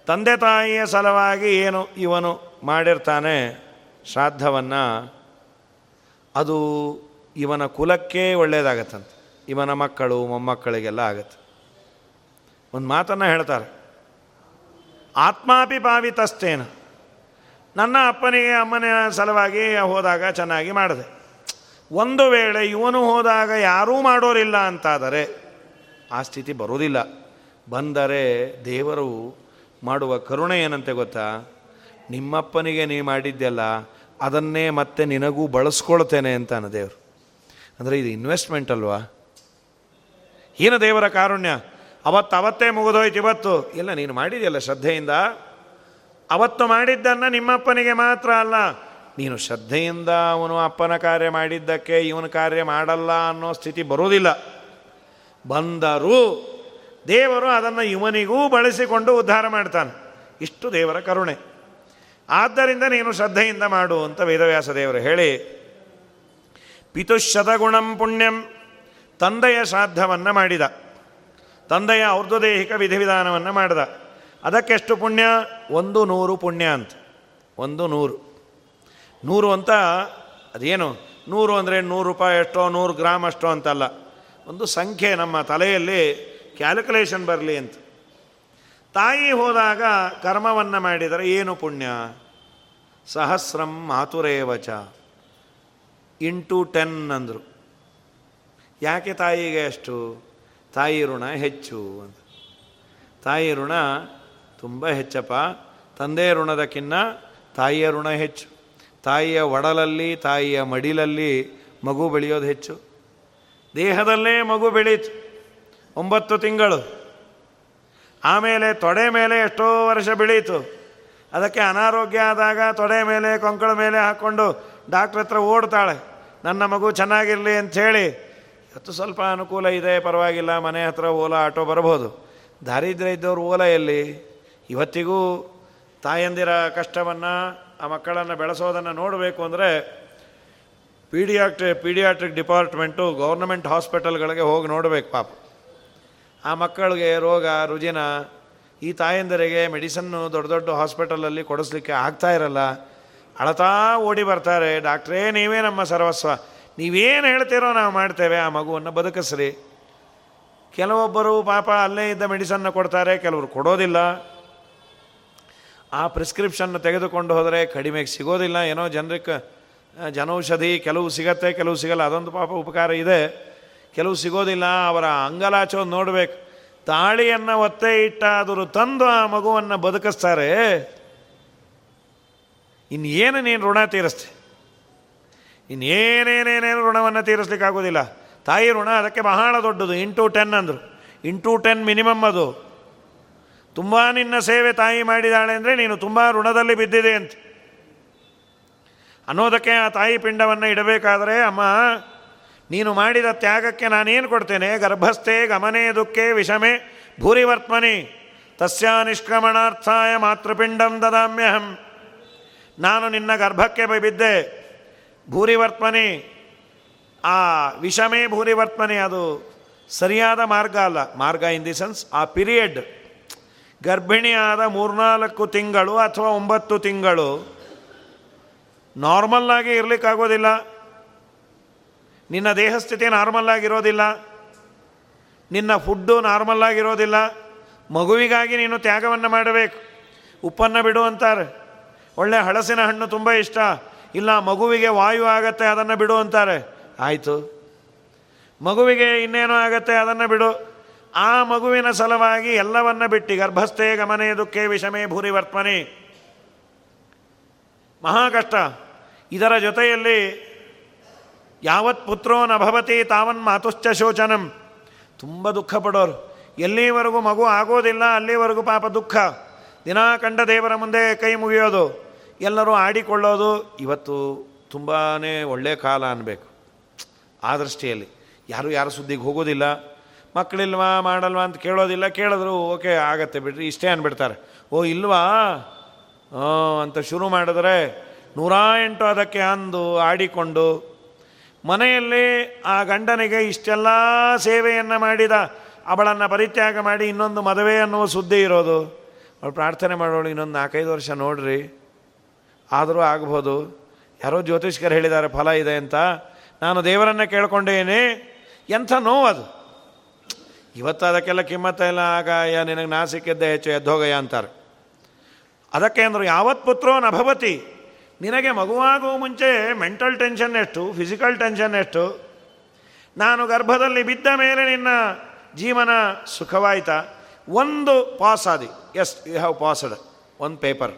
ತಂದೆ ತಾಯಿಯ ಸಲುವಾಗಿ ಏನು ಇವನು ಮಾಡಿರ್ತಾನೆ ಶ್ರಾದ್ದವನ್ನು, ಅದು ಇವನ ಕುಲಕ್ಕೆ ಒಳ್ಳೆಯದಾಗತ್ತಂತೆ ಇವನ ಮಕ್ಕಳು, ಮೊಮ್ಮಕ್ಕಳಿಗೆಲ್ಲ ಆಗತ್ತೆ. ಒಂದು ಮಾತನ್ನು ಹೇಳ್ತಾರೆ, ಆತ್ಮಾಪಿ ಪಾವಿತಸ್ತೇನ ನನ್ನ ಅಪ್ಪನಿಗೆ, ಅಮ್ಮನ ಸಲುವಾಗಿ ಹೋದಾಗ ಚೆನ್ನಾಗಿ ಮಾಡಿದೆ. ಒಂದು ವೇಳೆ ಇವನು ಹೋದಾಗ ಯಾರೂ ಮಾಡೋರಿಲ್ಲ ಅಂತಾದರೆ ಆ ಸ್ಥಿತಿ ಬರೋದಿಲ್ಲ ಬಂದರೆ ದೇವರು ಮಾಡುವ ಕರುಣೆ ಏನಂತೆ ಗೊತ್ತಾ? ನಿಮ್ಮಪ್ಪನಿಗೆ ನೀ ಮಾಡಿದ್ದೆಲ್ಲ, ಅದನ್ನೇ ಮತ್ತೆ ನಿನಗೂ ಬಳಸ್ಕೊಳ್ತೇನೆ ಅಂತಾನೆ ದೇವರು. ಅಂದರೆ ಇದು ಇನ್ವೆಸ್ಟ್ಮೆಂಟ್ ಅಲ್ವಾ? ಏನು ದೇವರ ಕಾರುಣ್ಯ. ಅವತ್ತು ಅವತ್ತೇ ಮುಗಿದೋಯ್ತು ಇವತ್ತು. ಇಲ್ಲ, ನೀನು ಮಾಡಿದೆಯಲ್ಲ ಶ್ರದ್ಧೆಯಿಂದ. ಅವತ್ತು ಮಾಡಿದ್ದನ್ನು ನಿಮ್ಮಪ್ಪನಿಗೆ ಮಾತ್ರ ಅಲ್ಲ ನೀನು ಶ್ರದ್ಧೆಯಿಂದ ಅವನು ಅಪ್ಪನ ಕಾರ್ಯ ಮಾಡಿದ್ದಕ್ಕೆ ಇವನ ಕಾರ್ಯ ಮಾಡಲ್ಲ ಅನ್ನೋ ಸ್ಥಿತಿ ಬರೋದಿಲ್ಲ ಬಂದರೂ ದೇವರು ಅದನ್ನು ಇವನಿಗೂ ಬಳಸಿಕೊಂಡು ಉದ್ಧಾರ ಮಾಡ್ತಾನೆ. ಇಷ್ಟು ದೇವರ ಕರುಣೆ. ಆದ್ದರಿಂದ ನೀನು ಶ್ರದ್ಧೆಯಿಂದ ಮಾಡು ಅಂತ ವೇದವ್ಯಾಸ ದೇವರು ಹೇಳಿ ಪಿತುಶತಗುಣಂ ಪುಣ್ಯಂ, ತಂದೆಯ ಶ್ರಾದ್ದವನ್ನು ಮಾಡಿದ. ತಂದೆಯ ಔರ್ಧದೇಹಿಕ ವಿಧಿವಿಧಾನವನ್ನು ಮಾಡಿದ. ಅದಕ್ಕೆಷ್ಟು ಪುಣ್ಯ? ಒಂದು ನೂರು ಪುಣ್ಯ ಅಂತ. ಒಂದು ನೂರು. ನೂರು ಅಂತ, ಅದೇನು? ನೂರು ಅಂದರೆ ನೂರು ರೂಪಾಯಿ ಎಷ್ಟೋ, ನೂರು ಗ್ರಾಮ್ ಅಷ್ಟೋ ಅಂತಲ್ಲ. ಒಂದು ಸಂಖ್ಯೆ ನಮ್ಮ ತಲೆಯಲ್ಲಿ ಕ್ಯಾಲ್ಕುಲೇಷನ್ ಬರಲಿ ಅಂತ. ತಾಯಿ ಹೋದಾಗ ಕರ್ಮವನ್ನು ಮಾಡಿದರೆ ಏನು ಪುಣ್ಯ? ಸಹಸ್ರಂ ಮಾತುರೇವಚ. ಇಂಟು ಟೆನ್ ಅಂದರು. ಯಾಕೆ ತಾಯಿಗೆ ಅಷ್ಟು? ತಾಯಿ ಋಣ ಹೆಚ್ಚು ಅಂತ. ತಾಯಿ ಋಣ ತುಂಬ ಹೆಚ್ಚಪ್ಪ. ತಂದೆ ಋಣದಕ್ಕಿನ್ನ ತಾಯಿಯ ಋಣ ಹೆಚ್ಚು. ತಾಯಿಯ ಒಡಲಲ್ಲಿ, ತಾಯಿಯ ಮಡಿಲಲ್ಲಿ ಮಗು ಬೆಳೆಯೋದು ಹೆಚ್ಚು. ದೇಹದಲ್ಲೇ ಮಗು ಬೆಳೀತು. ಒಂಬತ್ತು ತಿಂಗಳು. ಆಮೇಲೆ ತೊಡೆ ಮೇಲೆ ಎಷ್ಟೋ ವರ್ಷ ಬೆಳೀತು. ಅದಕ್ಕೆ ಅನಾರೋಗ್ಯ ಆದಾಗ ತೊಡೆ ಮೇಲೆ ಕೊಂಕಳ ಮೇಲೆ ಹಾಕ್ಕೊಂಡು ಡಾಕ್ಟ್ರ್ ಹತ್ರ ಓಡ್ತಾಳೆ. ನನ್ನ ಮಗು ಚೆನ್ನಾಗಿರಲಿ ಅಂಥೇಳಿ. ಇವತ್ತು ಸ್ವಲ್ಪ ಅನುಕೂಲ ಇದೆ, ಪರವಾಗಿಲ್ಲ, ಮನೆ ಹತ್ರ ಓಲಾ ಆಟೋ ಬರ್ಬೋದು. ದಾರಿದ್ರ್ಯ ಇದ್ದವರು ಓಲಾ ಎಲ್ಲಿ? ಇವತ್ತಿಗೂ ತಾಯಂದಿರ ಕಷ್ಟವನ್ನು ಆ ಮಕ್ಕಳನ್ನು ಬೆಳೆಸೋದನ್ನು ನೋಡಬೇಕು ಅಂದರೆ ಪೀಡಿಯಾಟ್ರಿ ಪೀಡಿಯಾಟ್ರಿಕ್ ಡಿಪಾರ್ಟ್ಮೆಂಟು ಗೌರ್ನಮೆಂಟ್ ಹಾಸ್ಪಿಟಲ್ಗಳಿಗೆ ಹೋಗಿ ನೋಡಬೇಕು ಪಾಪ. ಆ ಮಕ್ಕಳಿಗೆ ರೋಗ, ರುಜಿನ, ಈ ತಾಯಂದರಿಗೆ ಮೆಡಿಸನ್ನು ದೊಡ್ಡ ದೊಡ್ಡ ಹಾಸ್ಪಿಟಲಲ್ಲಿ ಕೊಡಿಸ್ಲಿಕ್ಕೆ ಆಗ್ತಾ ಇರಲ್ಲ. ಅಳತಾ ಓಡಿ ಬರ್ತಾರೆ, ಡಾಕ್ಟ್ರೇ ನೀವೇ ನಮ್ಮ ಸರ್ವಸ್ವ. ನೀವೇನು ಹೇಳ್ತೀರೋ ನಾವು ಮಾಡ್ತೇವೆ, ಆ ಮಗುವನ್ನು ಬದುಕಿಸ್ರಿ. ಕೆಲವೊಬ್ಬರು ಪಾಪ ಅಲ್ಲೇ ಇದ್ದ ಮೆಡಿಸನ್ನ ಕೊಡ್ತಾರೆ, ಕೆಲವರು ಕೊಡೋದಿಲ್ಲ. ಆ ಪ್ರಿಸ್ಕ್ರಿಪ್ಷನ್ ತೆಗೆದುಕೊಂಡು ಹೋದರೆ ಕಡಿಮೆಗೆ ಸಿಗೋದಿಲ್ಲ. ಏನೋ ಜನರಿಗೆ ಜನೌಷಧಿ ಕೆಲವು ಸಿಗತ್ತೆ, ಕೆಲವು ಸಿಗಲ್ಲ. ಅದೊಂದು ಪಾಪ ಉಪಕಾರ ಇದೆ. ಕೆಲವು ಸಿಗೋದಿಲ್ಲ. ಅವರ ಅಂಗಲಾಚೋ ನೋಡಬೇಕು. ತಾಳಿಯನ್ನು ಒತ್ತೆ ಇಟ್ಟಾದರೂ ತಂದು ಆ ಮಗುವನ್ನು ಬದುಕಿಸ್ತಾರೆ. ಇನ್ನೇನು ನೀನು ಋಣ ತೀರಿಸ್ತೆ? ಇನ್ನೇನೇನೇನೇನು ಋಣವನ್ನು ತೀರಿಸ್ಲಿಕ್ಕೆ ಆಗೋದಿಲ್ಲ ತಾಯಿ ಋಣ ಅದಕ್ಕೆ ಬಹಳ ದೊಡ್ಡದು. ಇಂಟು ಟೆನ್ ಅಂದರು. ಇಂಟು ಟೆನ್ ಮಿನಿಮಮ್ ಅದು. ತುಂಬ ನಿನ್ನ ಸೇವೆ ತಾಯಿ ಮಾಡಿದಾಳೆ ಅಂದರೆ ನೀನು ತುಂಬ ಋಣದಲ್ಲಿ ಬಿದ್ದಿದೆ ಅಂತ. ಅನ್ನೋದಕ್ಕೆ ಆ ತಾಯಿ ಪಿಂಡವನ್ನು ಇಡಬೇಕಾದರೆ, ಅಮ್ಮ, ನೀನು ಮಾಡಿದ ತ್ಯಾಗಕ್ಕೆ ನಾನೇನು ಕೊಡ್ತೇನೆ? ಗರ್ಭಸ್ಥೆ, ಗಮನೆ, ದುಃಖೆ, ವಿಷಮೆ, ಭೂರಿವರ್ತ್ಮನಿ. ತಸ್ಯ ನಿಷ್ಕ್ರಮಣಾರ್ಥಾಯ ಮಾತೃಪಿಂಡಂ ದದಾಮ್ಯಹಂ. ನಾನು ನಿನ್ನ ಗರ್ಭಕ್ಕೆ ಬಿದ್ದೆ. ಭೂರಿವರ್ತ್ಮನಿ. ಆ ವಿಷಮೇ, ಭೂರಿವರ್ತ್ಮನಿ ಅದು ಸರಿಯಾದ ಮಾರ್ಗ ಅಲ್ಲ. ಮಾರ್ಗ ಇನ್ ದಿ ಸೆನ್ಸ್ ಆ ಪಿರಿಯಡ್ ಗರ್ಭಿಣಿಯಾದ ಮೂರ್ನಾಲ್ಕು ತಿಂಗಳು ಅಥವಾ ಒಂಬತ್ತು ತಿಂಗಳು ನಾರ್ಮಲ್ಲಾಗಿ ಇರಲಿಕ್ಕಾಗೋದಿಲ್ಲ. ನಿನ್ನ ದೇಹಸ್ಥಿತಿ ನಾರ್ಮಲ್ಲಾಗಿರೋದಿಲ್ಲ ನಿನ್ನ ಫುಡ್ಡು ನಾರ್ಮಲ್ಲಾಗಿರೋದಿಲ್ಲ ಮಗುವಿಗಾಗಿ ನೀನು ತ್ಯಾಗವನ್ನು ಮಾಡಬೇಕು. ಉಪ್ಪನ್ನು ಬಿಡು ಅಂತಾರೆ. ಒಳ್ಳೆ ಹಳಸಿನ ಹಣ್ಣು ತುಂಬ ಇಷ್ಟ. ಇಲ್ಲ, ಮಗುವಿಗೆ ವಾಯು ಆಗತ್ತೆ, ಅದನ್ನು ಬಿಡು ಅಂತಾರೆ. ಆಯಿತು. ಮಗುವಿಗೆ ಇನ್ನೇನೋ ಆಗತ್ತೆ, ಅದನ್ನು ಬಿಡು. ಆ ಮಗುವಿನ ಸಲುವಾಗಿ ಎಲ್ಲವನ್ನ ಬಿಟ್ಟು ಗರ್ಭಸ್ಥೆ ಗಮನೆ, ದುಃಖೆ, ವಿಷಮೇ ಭೂರಿವರ್ತ್ಮನೆ ಮಹಾ ಕಷ್ಟ. ಇದರ ಜೊತೆಯಲ್ಲಿ ಯಾವತ್ ಪುತ್ರೋ ನಭವತಿ ತಾವನ್ ಮಾತುಶ್ಚ ಶೋಚನಂ. ತುಂಬ ದುಃಖ ಪಡೋರು. ಎಲ್ಲಿವರೆಗೂ ಮಗು ಆಗೋದಿಲ್ಲ, ಅಲ್ಲಿವರೆಗೂ ಪಾಪ ದುಃಖ. ದಿನ ಕಂಡ ದೇವರ ಮುಂದೆ ಕೈ ಮುಗಿಯೋದು, ಎಲ್ಲರೂ ಆಡಿಕೊಳ್ಳೋದು ಇವತ್ತು ತುಂಬಾ ಒಳ್ಳೆಯ ಕಾಲ ಅನ್ನಬೇಕು ಆ ದೃಷ್ಟಿಯಲ್ಲಿ ಯಾರು ಯಾರ ಸುದ್ದಿಗೆ ಹೋಗೋದಿಲ್ಲ. ಮಕ್ಕಳಿಲ್ವಾ, ಮಾಡಲ್ವಾ ಅಂತ ಕೇಳೋದಿಲ್ಲ, ಕೇಳಿದ್ರು, ಓಕೆ, ಆಗತ್ತೆ ಬಿಡ್ರಿ, ಇಷ್ಟೇ ಅಂದ್ಬಿಡ್ತಾರೆ ಓ, ಇಲ್ವಾ? ಅಂತ ಶುರು ಮಾಡಿದ್ರೆ ನೂರ ಎಂಟು ಅದಕ್ಕೆ ಅಂದು, ಆಡಿಕೊಂಡು, ಮನೆಯಲ್ಲಿ ಆ ಗಂಡನಿಗೆ ಇಷ್ಟೆಲ್ಲ ಸೇವೆಯನ್ನು ಮಾಡಿದ, ಅವಳನ್ನು ಪರಿತ್ಯಾಗ ಮಾಡಿ ಇನ್ನೊಂದು ಮದುವೆ ಅನ್ನುವ ಸುದ್ದಿ ಇರೋದು. ಅವಳು ಪ್ರಾರ್ಥನೆ ಮಾಡೋಳು ಇನ್ನೊಂದು ನಾಲ್ಕೈದು ವರ್ಷ ನೋಡ್ರಿ, ಆದರೂ ಆಗ್ಬೋದು. ಯಾರೋ ಜ್ಯೋತಿಷ್ಕರು ಹೇಳಿದ್ದಾರೆ, ಫಲ ಇದೆ ಅಂತ. ನಾನು ದೇವರನ್ನು ಕೇಳ್ಕೊಂಡೇನೆ. ಎಂಥ ನೋವು ಇವತ್ತು ಅದಕ್ಕೆಲ್ಲ ಕಿಮ್ಮತ್ತ ಇಲ್ಲ. ಆಗ ಯ ನಿನಗೆ ನಾ ಸಿಕ್ಕಿದ್ದೆ ಹೆಚ್ಚು ಎದ್ದೋಗಯ್ಯ ಅಂತಾರೆ. ಅದಕ್ಕೆ ಅಂದರು, ಯಾವತ್ ಪುತ್ರೋ ನಭವತಿ ನಿನಗೆ ಮಗುವಾಗುವ ಮುಂಚೆ ಮೆಂಟಲ್ ಟೆನ್ಷನ್ ಎಷ್ಟು, ಫಿಸಿಕಲ್ ಟೆನ್ಷನ್ ಎಷ್ಟು? ನಾನು ಗರ್ಭದಲ್ಲಿ ಬಿದ್ದ ಮೇಲೆ ನಿನ್ನ ಜೀವನ ಸುಖವಾಯ್ತಾ? ಒಂದು ಪಾಸ್ ಆದಿ ಎಸ್, ಯು ಹ್ಯಾವ್ ಪಾಸ್ಡ್. ಒಂದು ಪೇಪರ್.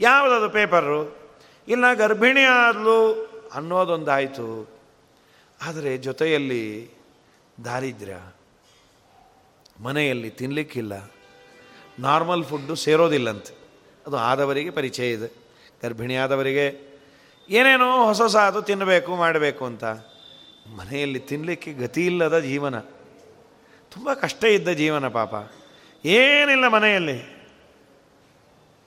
ಯಾವುದದು ಪೇಪರು ಇಲ್ಲ, ಗರ್ಭಿಣಿ ಆದಲು ಅನ್ನೋದೊಂದಾಯಿತು. ಆದರೆ ಜೊತೆಯಲ್ಲಿ ದಾರಿದ್ರ್ಯ. ಮನೆಯಲ್ಲಿ ತಿನ್ನಲಿಕ್ಕಿಲ್ಲ ನಾರ್ಮಲ್ ಫುಡ್ಡು ಸೇರೋದಿಲ್ಲಂತೆ. ಅದು ಆದವರಿಗೆ ಪರಿಚಯ ಇದೆ. ಗರ್ಭಿಣಿಯಾದವರಿಗೆ ಏನೇನೋ ಹೊಸ ಹೊಸ ಅದು ತಿನ್ನಬೇಕು, ಮಾಡಬೇಕು ಅಂತ. ಮನೆಯಲ್ಲಿ ತಿನ್ನಲಿಕ್ಕೆ ಗತಿ ಇಲ್ಲದ ಜೀವನ. ತುಂಬ ಕಷ್ಟ ಇದ್ದ ಜೀವನ ಪಾಪ. ಏನಿಲ್ಲ ಮನೆಯಲ್ಲಿ.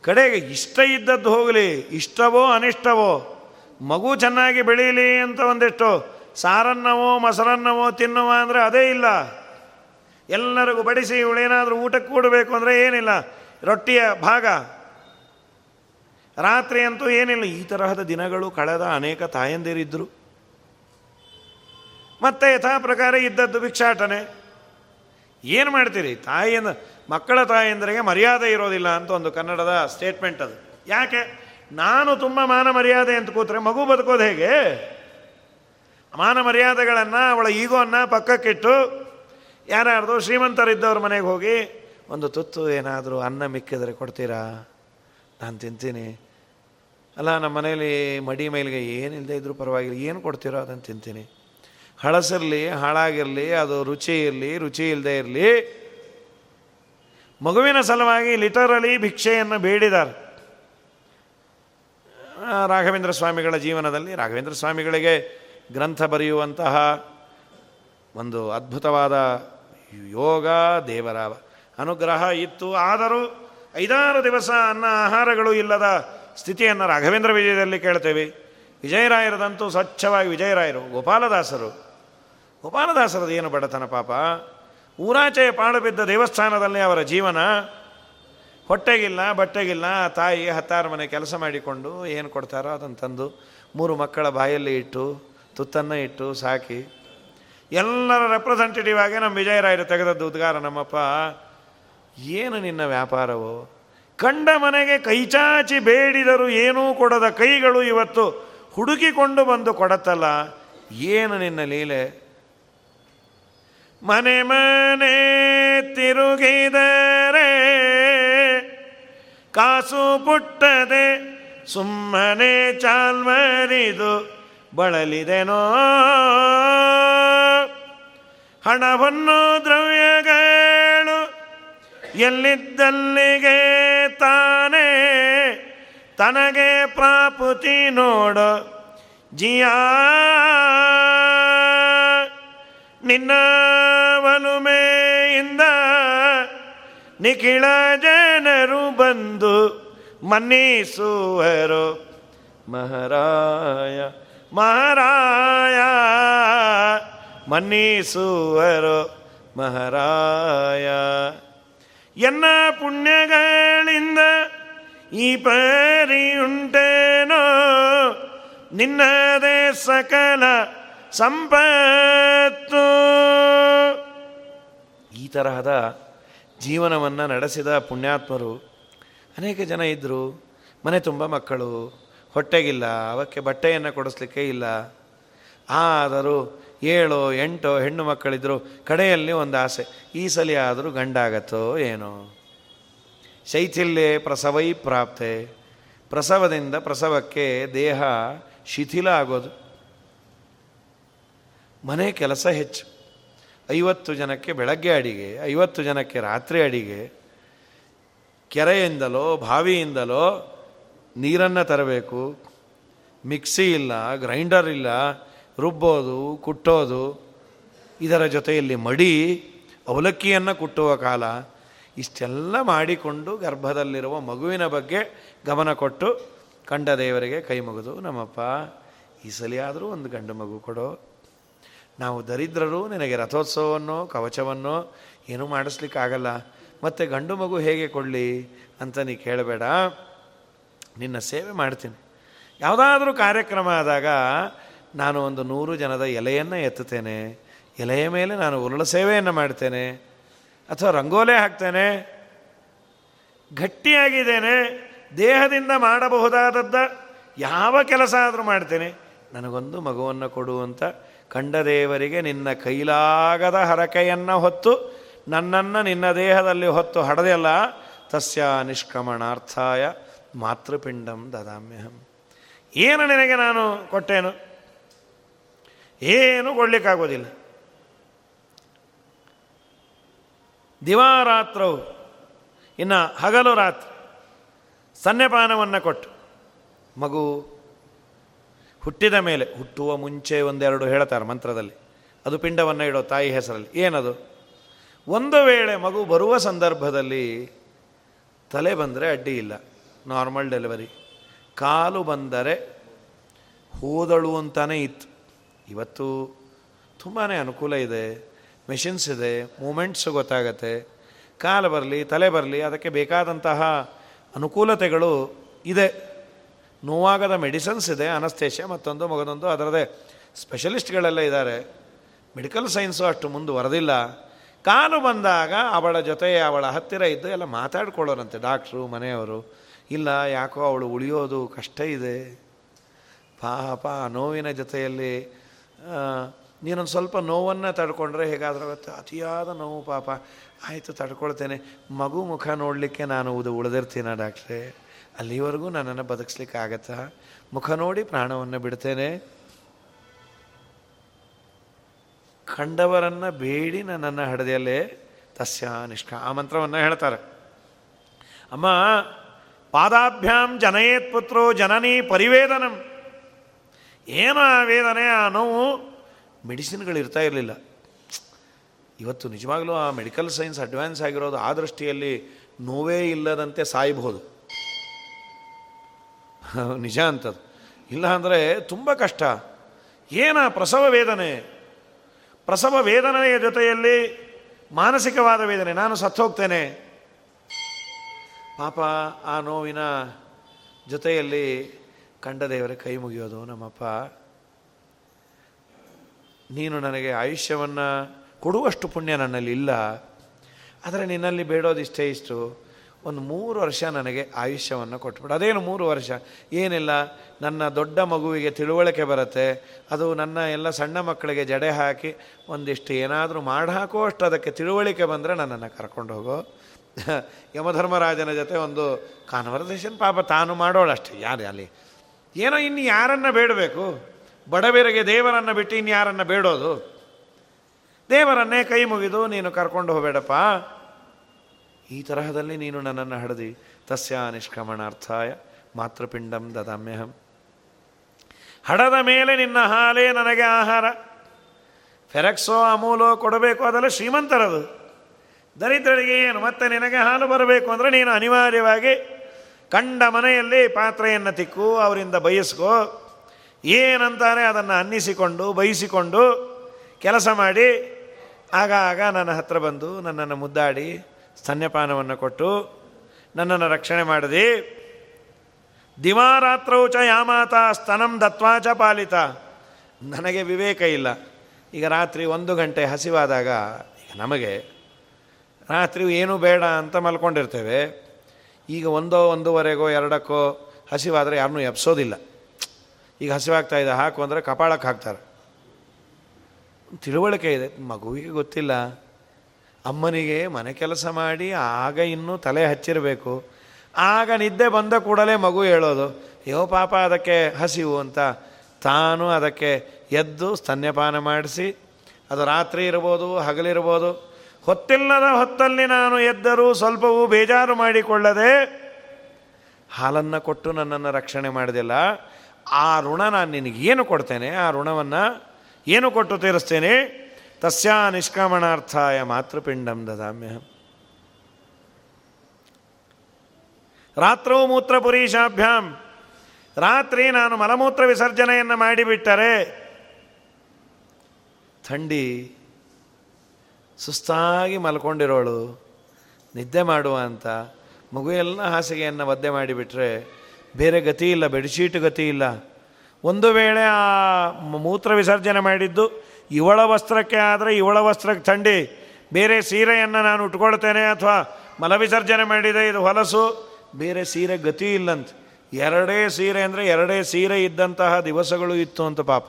ಕಡೆಗೆ ಇಷ್ಟ ಇದ್ದದ್ದು ಹೋಗಲಿ, ಇಷ್ಟವೋ ಅನಿಷ್ಟವೋ, ಮಗು ಚೆನ್ನಾಗಿ ಬೆಳೀಲಿ ಅಂತ ಒಂದಿಷ್ಟು ಸಾರನ್ನವೋ, ಮೊಸರನ್ನವೋ ತಿನ್ನುವ ಅಂದರೆ ಅದೇ ಇಲ್ಲ. ಎಲ್ಲರಿಗೂ ಬಡಿಸಿ ಇವಳೇನಾದರೂ ಊಟಕ್ಕೆ ಕೂಡಬೇಕು ಅಂದರೆ ಏನಿಲ್ಲ, ರೊಟ್ಟಿಯ ಭಾಗ. ರಾತ್ರಿ ಅಂತೂ ಏನಿಲ್ಲ, ಈ ತರಹದ ದಿನಗಳು ಕಳೆದ ಅನೇಕ ತಾಯಂದಿರಿದ್ದರು ಮತ್ತೆ ಯಥಾ ಪ್ರಕಾರ ಇದ್ದದ್ದು ಭಿಕ್ಷಾಟನೆ. ಏನು ಮಾಡ್ತೀರಿ? ತಾಯಿಯಿಂದ ಮಕ್ಕಳ ತಾಯಂದರಿಗೆ ಮರ್ಯಾದೆ ಇರೋದಿಲ್ಲ ಅಂತ ಒಂದು ಕನ್ನಡದ ಸ್ಟೇಟ್ಮೆಂಟ್ ಅದು. ಯಾಕೆ? ನಾನು ತುಂಬ ಮಾನ ಮರ್ಯಾದೆ ಅಂತ ಕೂತ್ರೆ ಮಗು ಬದುಕೋದು ಹೇಗೆ? ಮಾನ ಮರ್ಯಾದೆಗಳನ್ನು, ಅವಳ ಈಗೋನ್ನು ಪಕ್ಕಕ್ಕಿಟ್ಟು ಯಾರ್ಯಾರ್ದು ಶ್ರೀಮಂತರಿದ್ದವ್ರ ಮನೆಗೆ ಹೋಗಿ, ಒಂದು ತುತ್ತು ಏನಾದರೂ ಅನ್ನ ಮಿಕ್ಕಿದ್ರೆ ಕೊಡ್ತೀರಾ? ನಾನು ತಿಂತೀನಿ. ಅಲ್ಲ, ನಮ್ಮ ಮನೇಲಿ ಮಡಿ ಮೇಲಿಗೆ ಏನಿಲ್ಲದೆ ಇದ್ರೂ ಪರವಾಗಿಲ್ಲ. ಏನು ಕೊಡ್ತೀರೋ ಅದನ್ನು ತಿಂತೀನಿ. ಹಳಸಿರಲಿ, ಹಾಳಾಗಿರಲಿ, ಅದು ರುಚಿ ಇರಲಿ, ರುಚಿ ಇಲ್ಲದೆ ಇರಲಿ, ಮಗುವಿನ ಸಲುವಾಗಿ ಲಿಟರಲಿ ಭಿಕ್ಷೆಯನ್ನು ಬೇಡಿದ್ದಾರೆ. ರಾಘವೇಂದ್ರ ಸ್ವಾಮಿಗಳ ಜೀವನದಲ್ಲಿ, ರಾಘವೇಂದ್ರ ಸ್ವಾಮಿಗಳಿಗೆ ಗ್ರಂಥ ಬರೆಯುವಂತಹ ಒಂದು ಅದ್ಭುತವಾದ ಯೋಗ ದೇವರ ಅನುಗ್ರಹ ಇತ್ತು, ಆದರೂ ಐದಾರು ದಿವಸ ಅನ್ನ ಆಹಾರಗಳು ಇಲ್ಲದ ಸ್ಥಿತಿಯನ್ನು ರಾಘವೇಂದ್ರ ವಿಜಯದಲ್ಲಿ ಕೇಳ್ತೇವೆ. ವಿಜಯರಾಯರದಂತೂ ಸ್ವಚ್ಛವಾಗಿ ವಿಜಯರಾಯರು, ಗೋಪಾಲದಾಸರು. ಗೋಪಾಲದಾಸರದು ಏನು ಬಡತನ ಪಾಪ? ಊರಾಚೆಯ ಪಾಡು ಬಿದ್ದ ದೇವಸ್ಥಾನದಲ್ಲಿ ಅವರ ಜೀವನ ಹೊಟ್ಟೆಗಿಲ್ಲ, ಬಟ್ಟೆಗಿಲ್ಲ ತಾಯಿ ಹತ್ತಾರು ಮನೆ ಕೆಲಸ ಮಾಡಿಕೊಂಡು ಏನು ಕೊಡ್ತಾರೋ ಅದನ್ನು ತಂದು ಮೂರು ಮಕ್ಕಳ ಬಾಯಲ್ಲಿ ಇಟ್ಟು, ತುತ್ತನ್ನು ಇಟ್ಟು ಸಾಕಿ. ಎಲ್ಲರ ರೆಪ್ರೆಸೆಂಟೇಟಿವ್ ಆಗಿ ನಮ್ಮ ವಿಜಯರಾಯರು ತೆಗೆದದ್ದು ಉದ್ಗಾರ ನಮ್ಮಪ್ಪ ಏನು ನಿನ್ನ ವ್ಯಾಪಾರವು? ಕಂಡ ಮನೆಗೆ ಕೈಚಾಚಿ ಬೇಡಿದರು ಏನೂ ಕೊಡದ ಕೈಗಳು ಇವತ್ತು ಹುಡುಕಿಕೊಂಡು ಬಂದು ಕೊಡತ್ತಲ್ಲ. ಏನು ನಿನ್ನ ಲೀಲೆ? ಮನೆ ಮನೆ ತಿರುಗಿದರೆ ಕಾಸು ಪುಟ್ಟದೆ ಸುಮ್ಮನೆ ಚಾಲ್ಮರಿದು ಬಳಲಿದೆನೋ? ಹಣವನ್ನು ದ್ರವ್ಯಗಳು, ಎಲ್ಲಿದ್ದಲ್ಲಿಗೆ ತಾನೇ? ತನಗೆ ಪ್ರಾಪುತಿ ನೋಡು, ಜಿಯಾ. ನಿನ್ನ ಒಲುಮೆಯಿಂದ ನಿಖಿಳ ಜನರು ಬಂದು ಮನ್ನಿಸುವರು. ಮಹಾರಾಯ. ಮಹಾರಾಯ ಮನ್ನಿಸುವರು ಮಹಾರಾಯ. ಎನ್ನ ಪುಣ್ಯಗಳಿಂದ ಈ ಪರಿಯುಂಟೇನೋ? ನಿನ್ನದೇ ಸಕಲ ಸಂಪತ್ತು. ಈ ತರಹದ ಜೀವನವನ್ನು ನಡೆಸಿದ ಪುಣ್ಯಾತ್ಮರು ಅನೇಕ ಜನ ಇದ್ದರು ಮನೆ ತುಂಬ ಮಕ್ಕಳು. ಹೊಟ್ಟೆಗಿಲ್ಲ, ಅವಕ್ಕೆ ಬಟ್ಟೆಯನ್ನು ಕೊಡಿಸ್ಲಿಕ್ಕೆ ಇಲ್ಲ. ಆದರೂ ಏಳು, ಎಂಟು ಹೆಣ್ಣು ಮಕ್ಕಳಿದ್ದರು ಕಡೆಯಲ್ಲಿ ಒಂದು ಆಸೆ, ಈ ಸಲ ಆದರೂ ಗಂಡಾಗತ್ತೋ ಏನೋ. ಶೈಥಿಲ್ಯೆ ಪ್ರಸವೈ ಪ್ರಾಪ್ತೆ. ಪ್ರಸವದಿಂದ ಪ್ರಸವಕ್ಕೆ ದೇಹ ಶಿಥಿಲ ಆಗೋದು. ಮನೆ ಕೆಲಸ ಹೆಚ್ಚು. ಐವತ್ತು ಜನಕ್ಕೆ ಬೆಳಗ್ಗೆ ಅಡಿಗೆ, ಐವತ್ತು ಜನಕ್ಕೆ ರಾತ್ರಿ ಅಡಿಗೆ. ಕೆರೆಯಿಂದಲೋ, ಬಾವಿಯಿಂದಲೋ ನೀರನ್ನು ತರಬೇಕು. ಮಿಕ್ಸಿ ಇಲ್ಲ, ಗ್ರೈಂಡರ್ ಇಲ್ಲ, ರುಬ್ಬೋದು, ಕುಟ್ಟೋದು. ಇದರ ಜೊತೆಯಲ್ಲಿ ಮಡಿ, ಅವಲಕ್ಕಿಯನ್ನು ಕುಟ್ಟುವ ಕಾಲ. ಇಷ್ಟೆಲ್ಲ ಮಾಡಿಕೊಂಡು ಗರ್ಭದಲ್ಲಿರುವ ಮಗುವಿನ ಬಗ್ಗೆ ಗಮನ ಕೊಟ್ಟು ಕಂಡ ದೇವರಿಗೆ ಕೈ ಮುಗಿದು, ನಮ್ಮಪ್ಪ, ಈ ಸಲಿಯಾದರೂ ಒಂದು ಗಂಡು ಮಗು ಕೊಡು. ನಾವು ದರಿದ್ರರು, ನಿನಗೆ ರಥೋತ್ಸವವನ್ನು, ಕವಚವನ್ನು ಏನೂ ಮಾಡಿಸ್ಲಿಕ್ಕಾಗಲ್ಲ. ಮತ್ತು ಗಂಡು ಮಗು ಹೇಗೆ ಕೊಡಲಿ ಅಂತ ನೀ ಕೇಳಬೇಡ. ನಿನ್ನ ಸೇವೆ ಮಾಡ್ತೀನಿ. ಯಾವುದಾದ್ರೂ ಕಾರ್ಯಕ್ರಮ ಆದಾಗ ನಾನು ಒಂದು ನೂರು ಜನದ ಎಲೆಯನ್ನು ಎತ್ತುತ್ತೇನೆ. ಎಲೆಯ ಮೇಲೆ ನಾನು ಉರುಳ ಸೇವೆಯನ್ನು ಮಾಡ್ತೇನೆ. ಅಥವಾ ರಂಗೋಲೆ ಹಾಕ್ತೇನೆ. ಗಟ್ಟಿಯಾಗಿದ್ದೇನೆ. ದೇಹದಿಂದ ಮಾಡಬಹುದಾದದ್ದ ಯಾವ ಕೆಲಸ ಆದರೂ ಮಾಡ್ತೇನೆ. ನನಗೊಂದು ಮಗುವನ್ನು ಕೊಡುವಂಥ ಕಂಡ ದೇವರಿಗೆ ನಿನ್ನ ಕೈಲಾಗದ ಹರಕೆಯನ್ನು ಹೊತ್ತು ನನ್ನನ್ನು ನಿನ್ನ ದೇಹದಲ್ಲಿ ಹೊತ್ತು ಹಡದೆಲ್ಲ ತಸ್ಯ ನಿಷ್ಕ್ರಮಣಾರ್ಥಾಯ ಮಾತೃಪಿಂಡಂ ದದಾಮ್ಯಹಂ. ಏನು ನಿನಗೆ ನಾನು ಕೊಟ್ಟೇನು? ಏನು ಕೊಡಲಿಕ್ಕಾಗೋದಿಲ್ಲ. ದಿವಾರಾತ್ರವು, ಇನ್ನು ಹಗಲು ರಾತ್ರಿ, ಸನ್ನೆಪಾನವನ್ನು ಕೊಟ್ಟು, ಮಗು ಹುಟ್ಟಿದ ಮೇಲೆ, ಹುಟ್ಟುವ ಮುಂಚೆ ಒಂದೆರಡು ಹೇಳ್ತಾರೆ ಮಂತ್ರದಲ್ಲಿ. ಅದು ಪಿಂಡವನ್ನು ಇಡೋ ತಾಯಿ ಹೆಸರಲ್ಲಿ. ಏನದು? ಒಂದು ವೇಳೆ ಮಗು ಬರುವ ಸಂದರ್ಭದಲ್ಲಿ ತಲೆ ಬಂದರೆ ಅಡ್ಡಿ ಇಲ್ಲ. Normal delivery. ಕಾಲು ಬಂದರೆ ಹೋದಳು ಅಂತಾನೆ ಇತ್ತು. ಇವತ್ತು ತುಂಬಾ ಅನುಕೂಲ ಇದೆ ಮೆಷಿನ್ಸ್ ಇದೆ ಮೂಮೆಂಟ್ಸ್ ಗೊತ್ತಾಗತ್ತೆ, ಕಾಲು ಬರಲಿ, ತಲೆ ಬರಲಿ, ಅದಕ್ಕೆ ಬೇಕಾದಂತಹ ಅನುಕೂಲತೆಗಳು ಇದೆ. ನೋವಾಗದ ಮೆಡಿಸನ್ಸ್ ಇದೆ ಅನಸ್ತೇಶ ಮತ್ತೊಂದು ಮಗದೊಂದು ಅದರದೇ ಸ್ಪೆಷಲಿಸ್ಟ್ಗಳೆಲ್ಲ ಇದ್ದಾರೆ. ಮೆಡಿಕಲ್ ಸೈನ್ಸು ಅಷ್ಟು ಮುಂದುವರೆದಿಲ್ಲ ಕಾಲು ಬಂದಾಗ ಅವಳ ಜೊತೆ ಅವಳ ಹತ್ತಿರ ಇದ್ದು ಎಲ್ಲ ಮಾತಾಡ್ಕೊಳ್ಳೋರಂತೆ ಡಾಕ್ಟ್ರು ಮನೆಯವರು. ಇಲ್ಲ, ಯಾಕೋ ಅವಳು ಉಳಿಯೋದು ಕಷ್ಟ ಇದೆ. ಪಾಪ ನೋವಿನ ಜೊತೆಯಲ್ಲಿ ನೀನೊಂದು ಸ್ವಲ್ಪ ನೋವನ್ನು ತಡ್ಕೊಂಡ್ರೆ ಹೇಗಾದರೂ ಅತಿಯಾದ ನೋವು ಪಾಪ. ಆಯಿತು, ತಡ್ಕೊಳ್ತೇನೆ. ಮಗು ಮುಖ ನೋಡಲಿಕ್ಕೆ ನಾನು ಉದು, ಉಳಿದಿರ್ತೀನ ಡಾಕ್ಟ್ರೆ? ಅಲ್ಲಿವರೆಗೂ ನನ್ನನ್ನು ಬದುಕಿಸ್ಲಿಕ್ಕೆ ಆಗತ್ತಾ? ಮುಖ ನೋಡಿ ಪ್ರಾಣವನ್ನು ಬಿಡ್ತೇನೆ. ಕಂಡವರನ್ನು ಬೇಡಿ ನನ್ನನ್ನು ಹಡದೆಯಲ್ಲೇ ತಸ್ಯ ನಿಷ್ಠ ಆ ಮಂತ್ರವನ್ನು ಹೇಳ್ತಾರೆ. ಅಮ್ಮ ಪಾದಾಭ್ಯಾಂ ಜನಯೇತ್ ಪುತ್ರೋ ಜನನೀ ಪರಿವೇದನಂ. ಏನು ಆ ವೇದನೆ, ಆ ನೋವು ಮೆಡಿಸಿನ್ಗಳು ಇರ್ತಾ ಇರಲಿಲ್ಲ. ಇವತ್ತು ನಿಜವಾಗ್ಲೂ ಆ ಮೆಡಿಕಲ್ ಸೈನ್ಸ್ ಅಡ್ವಾನ್ಸ್ ಆಗಿರೋದು ಆ ದೃಷ್ಟಿಯಲ್ಲಿ ನೋವೇ ಇಲ್ಲದಂತೆ ಸಾಯಬಹುದು. ನಿಜ ಅಂತದ್ದು ಇಲ್ಲ ಅಂದರೆ ತುಂಬ ಕಷ್ಟ. ಏನ ಪ್ರಸವ ವೇದನೆ? ಪ್ರಸವ ವೇದನೆಯ ಜೊತೆಯಲ್ಲಿ ಮಾನಸಿಕವಾದ ವೇದನೆ. ನಾನು ಸತ್ತು ಹೋಗ್ತೇನೆ. ಪಾಪ ಆ ನೋವಿನ ಜೊತೆಯಲ್ಲಿ ಕಂಡ ದೇವರ ಕೈ ಮುಗಿಯೋದು ನಮ್ಮಪ್ಪ. ನೀನು ನನಗೆ ಆಯುಷ್ಯವನ್ನು ಕೊಡುವಷ್ಟು ಪುಣ್ಯ ನನ್ನಲ್ಲಿ ಇಲ್ಲ. ಆದರೆ ನಿನ್ನಲ್ಲಿ ಬೇಡೋದಿಷ್ಟೇ ಇಷ್ಟು. ಒಂದು ಮೂರು ವರ್ಷ ನನಗೆ ಆಯುಷ್ಯವನ್ನು ಕೊಟ್ಬಿಡು. ಅದೇನು ಮೂರು ವರ್ಷ? ಏನಿಲ್ಲ. ನನ್ನ ದೊಡ್ಡ ಮಗುವಿಗೆ ತಿಳುವಳಿಕೆ ಬರುತ್ತೆ. ಅದು ನನ್ನ ಎಲ್ಲ ಸಣ್ಣ ಮಕ್ಕಳಿಗೆ ಜಡೆ ಹಾಕಿ ಒಂದಿಷ್ಟು ಏನಾದರೂ ಮಾಡಿ ಅಷ್ಟು ಅದಕ್ಕೆ ತಿಳುವಳಿಕೆ ಬಂದರೆ ನನ್ನನ್ನು ಕರ್ಕೊಂಡು ಹೋಗೋ. <laughs> ಯಮಧರ್ಮರಾಜನ ಜೊತೆ ಒಂದು ಕಾನ್ವರ್ಸೇಷನ್ ಪಾಪ ತಾನು ಮಾಡೋಳಷ್ಟೇ. ಯಾರು ಅಲ್ಲಿ? ಏನೋ ಇನ್ನು ಯಾರನ್ನು ಬೇಡಬೇಕು? ಬಡಬೇರೆಗೆ ದೇವರನ್ನು ಬಿಟ್ಟು ಇನ್ಯಾರನ್ನು ಬೇಡೋದು? ದೇವರನ್ನೇ ಕೈ ಮುಗಿದು ನೀನು ಕರ್ಕೊಂಡು ಹೋಗಬೇಡಪ್ಪ. ಈ ತರಹದಲ್ಲಿ ನೀನು ನನ್ನನ್ನು ಹಡದಿ. ತಸ್ಯ ನಿಷ್ಕ್ರಮಣಾರ್ಥಾಯ ಮಾತೃಪಿಂಡಂ ದದಾಮ್ಯಹಂ. ಹಡದ ಮೇಲೆ ನಿನ್ನ ಹಾಲೇ ನನಗೆ ಆಹಾರ. ಫೆರಕ್ಸೋ ಅಮೂಲೋ ಕೊಡಬೇಕು, ಅದೆಲ್ಲ ಶ್ರೀಮಂತರದು. ದರಿದ್ರರಿಗೆ ಏನು? ಮತ್ತೆ ನಿನಗೆ ಹಾಲು ಬರಬೇಕು ಅಂದರೆ ನೀನು ಅನಿವಾರ್ಯವಾಗಿ ಕಂಡ ಮನೆಯಲ್ಲಿ ಪಾತ್ರೆಯನ್ನು ತಿಕ್ಕು, ಅವರಿಂದ ಬಯಸ್ಕೋ. ಏನಂತಾರೆ ಅದನ್ನು ಅನ್ನಿಸಿಕೊಂಡು, ಬಯಸಿಕೊಂಡು ಕೆಲಸ ಮಾಡಿ. ಆಗ ಆಗ ನನ್ನ ಹತ್ರ ಬಂದು ನನ್ನನ್ನು ಮುದ್ದಾಡಿ, ಸ್ತನ್ಯಪಾನವನ್ನು ಕೊಟ್ಟು ನನ್ನನ್ನು ರಕ್ಷಣೆ ಮಾಡಿದೆ. ದಿವಾರಾತ್ರವು ಚ ಯಾಮಾತ ಸ್ತನಂ ದತ್ವಾಚ ಪಾಲಿತ. ನನಗೆ ವಿವೇಕ ಇಲ್ಲ. ಈಗ ರಾತ್ರಿ ಒಂದು ಗಂಟೆ ಹಸಿವಾದಾಗ ನಮಗೆ ರಾತ್ರಿ ಏನೂ ಬೇಡ ಅಂತ ಮಲ್ಕೊಂಡಿರ್ತೇವೆ. ಈಗ ಒಂದೋ ಒಂದೂವರೆಗೋ ಎರಡಕ್ಕೋ ಹಸಿವಾದರೆ ಯಾರನ್ನೂ ಎಬ್ಸೋದಿಲ್ಲ. ಈಗ ಹಸಿವಾಗ್ತಾ ಇದೆ, ಹಾಕು ಅಂದರೆ ಕಪಾಳಕ್ಕೆ ಹಾಕ್ತಾರೆ. ತಿಳುವಳಿಕೆ ಇದೆ, ಮಗುವಿಗೆ ಗೊತ್ತಿಲ್ಲ. ಅಮ್ಮನಿಗೆ ಮನೆ ಕೆಲಸ ಮಾಡಿ, ಆಗ ಇನ್ನೂ ತಲೆ ಹಚ್ಚಿರಬೇಕು. ಆಗ ನಿದ್ದೆ ಬಂದ ಕೂಡಲೇ ಮಗು ಹೇಳೋದು, ಯೋ ಪಾಪ, ಅದಕ್ಕೆ ಹಸಿವು ಅಂತ. ತಾನು ಅದಕ್ಕೆ ಎದ್ದು ಸ್ತನ್ಯಪಾನ ಮಾಡಿಸಿ, ಅದು ರಾತ್ರಿ ಇರ್ಬೋದು, ಹಗಲಿರ್ಬೋದು ಹೊತ್ತಿಲ್ಲದ ಹೊತ್ತಲ್ಲಿ ನಾನು ಎದ್ದರೂ ಸ್ವಲ್ಪವೂ ಬೇಜಾರು ಮಾಡಿಕೊಳ್ಳದೆ ಹಾಲನ್ನು ಕೊಟ್ಟು ನನ್ನನ್ನು ರಕ್ಷಣೆ ಮಾಡಿದೆಲ್ಲ, ಆ ಋಣ ನಾನು ನಿನಗೇನು ಕೊಡ್ತೇನೆ? ಆ ಋಣವನ್ನು ಏನು ಕೊಟ್ಟು ತೀರಿಸ್ತೇನೆ? ತಸ್ಯ ನಿಷ್ಕ್ರಮಣಾರ್ಥಾಯ ಮಾತೃಪಿಂಡಂ ದದಾಮ್ಯ ರಾತ್ರವು ಮೂತ್ರ ಪುರೀಶಾಭ್ಯಾಂ ರಾತ್ರಿ ನಾನು ಮಲಮೂತ್ರ ವಿಸರ್ಜನೆಯನ್ನು ಮಾಡಿಬಿಟ್ಟರೆ, ಥಂಡಿ ಸುಸ್ತಾಗಿ ಮಲ್ಕೊಂಡಿರೋಳು. ನಿದ್ದೆ ಮಾಡುವ ಅಂತ ಮಗು ಎಲ್ಲ ಹಾಸಿಗೆಯನ್ನು ಒದ್ದೆ ಮಾಡಿಬಿಟ್ರೆ ಬೇರೆ ಗತಿ ಇಲ್ಲ, ಬೆಡ್ಶೀಟ್ ಗತಿ ಇಲ್ಲ. ಒಂದು ವೇಳೆ ಆ ಮೂತ್ರ ವಿಸರ್ಜನೆ ಮಾಡಿದ್ದು, ಇವಳ ವಸ್ತ್ರಕ್ಕೆ ಆದರೆ ಇವಳ ವಸ್ತ್ರಕ್ಕೆ ಥಂಡಿ. ಬೇರೆ ಸೀರೆಯನ್ನು ನಾನು ಉಟ್ಕೊಳ್ತೇನೆ ಅಥವಾ ಮಲ ವಿಸರ್ಜನೆ ಮಾಡಿದೆ, ಇದು ಹೊಲಸು. ಬೇರೆ ಸೀರೆ ಗತಿ ಇಲ್ಲಂತ. ಎರಡೇ ಸೀರೆ ಅಂದರೆ ಎರಡೇ ಸೀರೆ ಇದ್ದಂತಹ ದಿವಸಗಳು ಇತ್ತು ಅಂತ ಪಾಪ.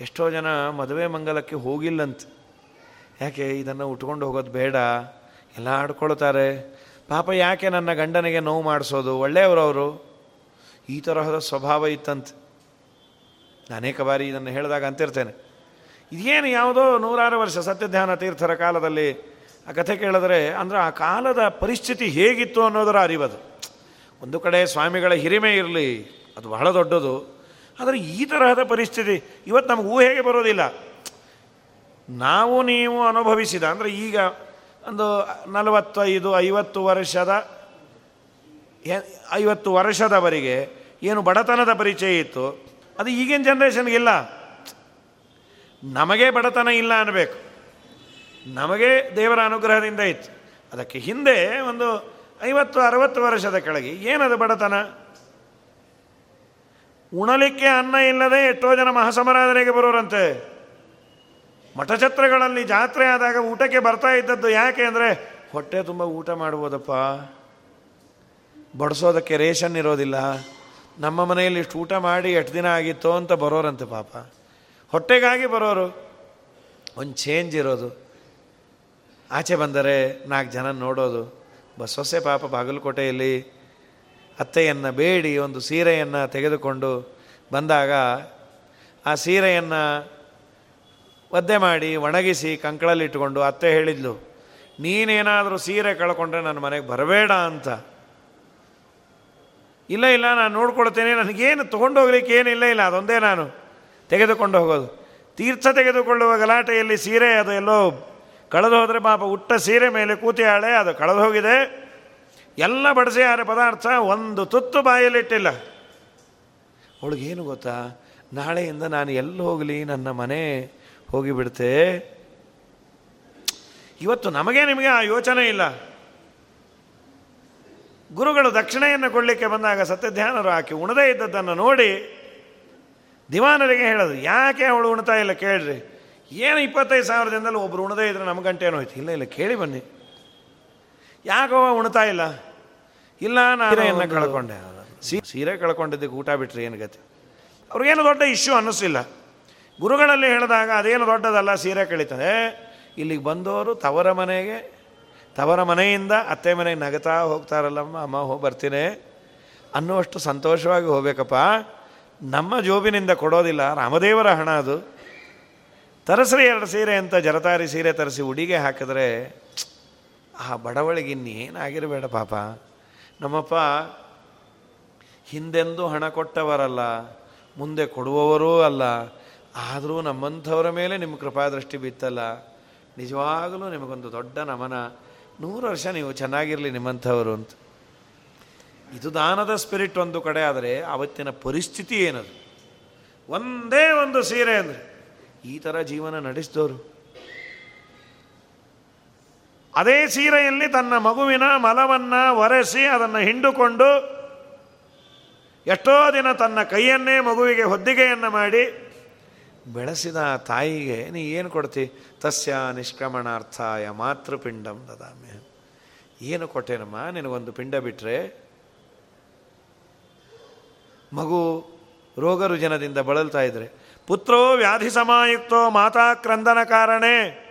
ಎಷ್ಟೋ ಜನ ಮದುವೆ ಮಂಗಲಕ್ಕೆ ಹೋಗಿಲ್ಲಂತ. ಯಾಕೆ ಇದನ್ನು ಉಟ್ಕೊಂಡು ಹೋಗೋದು ಬೇಡ? ಎಲ್ಲ ಆಡ್ಕೊಳ್ತಾರೆ. ಪಾಪ ಯಾಕೆ ನನ್ನ ಗಂಡನಿಗೆ ನೋವು ಮಾಡಿಸೋದು? ಒಳ್ಳೆಯವರವರು ಈ ತರಹದ ಸ್ವಭಾವ ಇತ್ತಂತೆ. ಅನೇಕ ಬಾರಿ ಇದನ್ನು ಹೇಳಿದಾಗ ಅಂತಿರ್ತೇನೆ. ಇದೇನು ಯಾವುದೋ ನೂರಾರು ವರ್ಷ ಸತ್ಯಧ್ಯಾನ ತೀರ್ಥರ ಕಾಲದಲ್ಲಿ ಆ ಕಥೆ ಕೇಳಿದ್ರೆ, ಅಂದರೆ ಆ ಕಾಲದ ಪರಿಸ್ಥಿತಿ ಹೇಗಿತ್ತು ಅನ್ನೋದರ ಅರಿವದು. ಒಂದು ಕಡೆ ಸ್ವಾಮಿಗಳ ಹಿರಿಮೆ ಇರಲಿ, ಅದು ಬಹಳ ದೊಡ್ಡದು. ಆದರೆ ಈ ತರಹದ ಪರಿಸ್ಥಿತಿ, ಇವತ್ತು ನಮಗೆ ಊಹೆಗೆ ಬರೋದಿಲ್ಲ. ನಾವು ನೀವು ಅನುಭವಿಸಿದ, ಅಂದರೆ ಈಗ ಒಂದು ನಲವತ್ತೈದು, ಐವತ್ತು ವರ್ಷದ ಐವತ್ತು ವರ್ಷದವರಿಗೆ ಏನು ಬಡತನದ ಪರಿಚಯ ಇತ್ತು, ಅದು ಈಗಿನ ಜನ್ರೇಷನ್ಗಿಲ್ಲ ನಮಗೆ ಬಡತನ ಇಲ್ಲ ಅನ್ನಬೇಕು ನಮಗೆ ದೇವರ ಅನುಗ್ರಹದಿಂದ ಇತ್ತು. ಅದಕ್ಕೆ ಹಿಂದೆ ಒಂದು ಐವತ್ತು, ಅರವತ್ತು ವರ್ಷದ ಕೆಳಗೆ ಏನದು ಬಡತನ? ಉಣಲಿಕ್ಕೆ ಅನ್ನ ಇಲ್ಲದೆ ಎಷ್ಟೋ ಜನ ಮಹಾಸಮರಾಧನೆಗೆ ಬರೋರಂತೆ. ಮಠಛತ್ರಗಳಲ್ಲಿ ಜಾತ್ರೆ ಆದಾಗ ಊಟಕ್ಕೆ ಬರ್ತಾ ಇದ್ದದ್ದು ಯಾಕೆ ಅಂದರೆ, ಹೊಟ್ಟೆ ತುಂಬ ಊಟ ಮಾಡ್ಬೋದಪ್ಪ ಬಡಿಸೋದಕ್ಕೆ ರೇಷನ್ ಇರೋದಿಲ್ಲ. ನಮ್ಮ ಮನೆಯಲ್ಲಿ ಇಷ್ಟು ಊಟ ಮಾಡಿ ಎಷ್ಟು ದಿನ ಆಗಿತ್ತು ಅಂತ ಬರೋರಂತೆ ಪಾಪ. ಹೊಟ್ಟೆಗಾಗಿ ಬರೋರು. ಒಂದು ಚೇಂಜ್ ಇರೋದು. ಆಚೆ ಬಂದರೆ ನಾಲ್ಕು ಜನ ನೋಡೋದು. ಬಸವಸೆ ಪಾಪ ಬಾಗಲಕೋಟೆಯಲ್ಲಿ ಅತ್ತೆಯನ್ನು ಬೇಡಿ ಒಂದು ಸೀರೆಯನ್ನು ತೆಗೆದುಕೊಂಡು ಬಂದಾಗ ಆ ಸೀರೆಯನ್ನು ಒದ್ದೆ ಮಾಡಿ ಒಣಗಿಸಿ ಕಂಕಳಲ್ಲಿಟ್ಟುಕೊಂಡು ಅತ್ತೆ ಹೇಳಿದ್ಲು, ನೀನೇನಾದರೂ ಸೀರೆ ಕಳ್ಕೊಂಡ್ರೆ ನನ್ನ ಮನೆಗೆ ಬರಬೇಡ ಅಂತ. ಇಲ್ಲ ಇಲ್ಲ, ನಾನು ನೋಡ್ಕೊಳ್ತೇನೆ. ನನಗೇನು ತೊಗೊಂಡು ಹೋಗ್ಲಿಕ್ಕೆ ಏನಿಲ್ಲ ಇಲ್ಲ, ಅದೊಂದೇ ನಾನು. ತೆಗೆದುಕೊಂಡು ಹೋಗೋದು. ತೀರ್ಥ ತೆಗೆದುಕೊಳ್ಳುವ ಗಲಾಟೆಯಲ್ಲಿ ಸೀರೆ ಅದು ಎಲ್ಲೋ ಕಳೆದು ಹೋದರೆ ಪಾಪ ಉಟ್ಟ ಸೀರೆ ಮೇಲೆ ಕೂತಿಯಾಳೆ ಅದು ಕಳೆದು ಹೋಗಿದೆ. ಎಲ್ಲ ಬಡಿಸಿ ಆರೆ ಪದಾರ್ಥ, ಒಂದು ತುತ್ತು ಬಾಯಲ್ಲಿಟ್ಟಿಲ್ಲ ಅವಳಿಗೇನು ಗೊತ್ತಾ? ನಾಳೆಯಿಂದ ನಾನು ಎಲ್ಲಿ ಹೋಗಲಿ? ನನ್ನ ಮನೆ ಹೋಗಿಬಿಡ್ತೆ ಇವತ್ತು ನಮಗೆ ನಿಮಗೆ ಆ ಯೋಚನೆ ಇಲ್ಲ. ಗುರುಗಳು ದಕ್ಷಿಣೆಯನ್ನು ಕೊಡಲಿಕ್ಕೆ ಬಂದಾಗ ಸತ್ಯಧ್ಯಾನರು ಆಕೆ ಉಣದೇ ಇದ್ದದ್ದನ್ನು ನೋಡಿ ದಿವಾನರಿಗೆ ಹೇಳೋದು ಯಾಕೆ ಅವಳು ಉಣ್ತಾ ಇಲ್ಲ ಕೇಳ್ರಿ. ಏನು ಇಪ್ಪತ್ತೈದು ಸಾವಿರದಿಂದಲೂ ಒಬ್ಬರು ಉಣದೇ ಇದ್ರೆ ನಮ್ಮ ಗಂಟೆ ಹೋಯ್ತು. ಇಲ್ಲ ಇಲ್ಲ ಕೇಳಿ ಬನ್ನಿ. ಯಾಕೋ ಉಣ್ತಾ ಇಲ್ಲ? ಇಲ್ಲ ನಾನು ಕಳ್ಕೊಂಡೆ. ಸೀರೆ ಕಳ್ಕೊಂಡಿದ್ದಕ್ಕೆ ಊಟ ಬಿಟ್ರೆ ಏನು ಗತಿ? ಅವ್ರಿಗೇನು ದೊಡ್ಡ ಇಶ್ಯೂ ಅನ್ನಿಸಿಲ್ಲ ಗುರುಗಳಲ್ಲಿ ಹೇಳಿದಾಗ ಅದೇನು ದೊಡ್ಡದಲ್ಲ, ಸೀರೆ ಕಳೀತದೆ. ಇಲ್ಲಿಗೆ ಬಂದವರು ತವರ ಮನೆಗೆ, ತವರ ಮನೆಯಿಂದ ಅತ್ತೆ ಮನೆಗೆ ನಗತಾ ಹೋಗ್ತಾರಲ್ಲಮ್ಮ, ಅಮ್ಮ ಹೋಗಿ ಬರ್ತೀನಿ. ಅನ್ನುವಷ್ಟು ಸಂತೋಷವಾಗಿ ಹೋಗ್ಬೇಕಪ್ಪ. ನಮ್ಮ ಜೋಬಿನಿಂದ ಕೊಡೋದಿಲ್ಲ, ರಾಮದೇವರ ಹಣ ಅದು. ತರಸ್ರಿ ಎರಡು ಸೀರೆ ಅಂತ ಜರತಾರಿ ಸೀರೆ ತರಿಸಿ ಉಡಿಗೆ ಹಾಕಿದ್ರೆ, ಆ ಬಡವಳಿಗೆ ಇನ್ನೇನಾಗಿರಬೇಡ ಪಾಪ. ನಮ್ಮಪ್ಪ, ಹಿಂದೆಂದು ಹಣ ಕೊಟ್ಟವರಲ್ಲ, ಮುಂದೆ ಕೊಡುವವರೂ ಅಲ್ಲ. ಆದರೂ ನಮ್ಮಂಥವರ ಮೇಲೆ ನಿಮ್ಮ ಕೃಪಾದೃಷ್ಟಿ ಬಿತ್ತಲ್ಲ. ನಿಜವಾಗಲೂ ನಿಮಗೊಂದು ದೊಡ್ಡ ನಮನ. ನೂರು ವರ್ಷ ನೀವು ಚೆನ್ನಾಗಿರಲಿ ನಿಮ್ಮಂಥವರು ಅಂತ. ಇದು ದಾನದ ಸ್ಪಿರಿಟ್ ಒಂದು ಕಡೆ, ಆದರೆ ಅವತ್ತಿನ ಪರಿಸ್ಥಿತಿ ಏನದು? ಒಂದೇ ಒಂದು ಸೀರೆ ಅಂದರೆ ಈ ಥರ ಜೀವನ ನಡೆಸಿದವರು. ಅದೇ ಸೀರೆಯಲ್ಲಿ ತನ್ನ ಮಗುವಿನ ಮಲವನ್ನು ಒರೆಸಿ ಅದನ್ನು ಹಿಂಡುಕೊಂಡು ಎಷ್ಟೋ ದಿನ ತನ್ನ ಕೈಯನ್ನೇ ಮಗುವಿಗೆ ಹೊದ್ದಿಗೆಯನ್ನು ಮಾಡಿ ಬೆಳೆಸಿದ ತಾಯಿಗೆ, ನೀ ಏನು ಕೊಡ್ತಿ? ತಸ್ಯ ನಿಷ್ಕ್ರಮಣಾರ್ಥಾಯ ಮಾತೃಪಿಂಡಂ ದದಾಮ್ಯ ಏನು ಕೊಟ್ಟೇನಮ್ಮ? ನಿನಗೊಂದು ಪಿಂಡ ಬಿಟ್ಟರೆ ಮಗು ರೋಗ ರುಜನದಿಂದ ಬಳಲ್ತಾ ಇದ್ರೆ, ಪುತ್ರೋ ವ್ಯಾಧಿ ಸಮಾಯುಕ್ತೋ ಮಾತಾ ಕ್ರಂದನ ಕಾರಣೇ.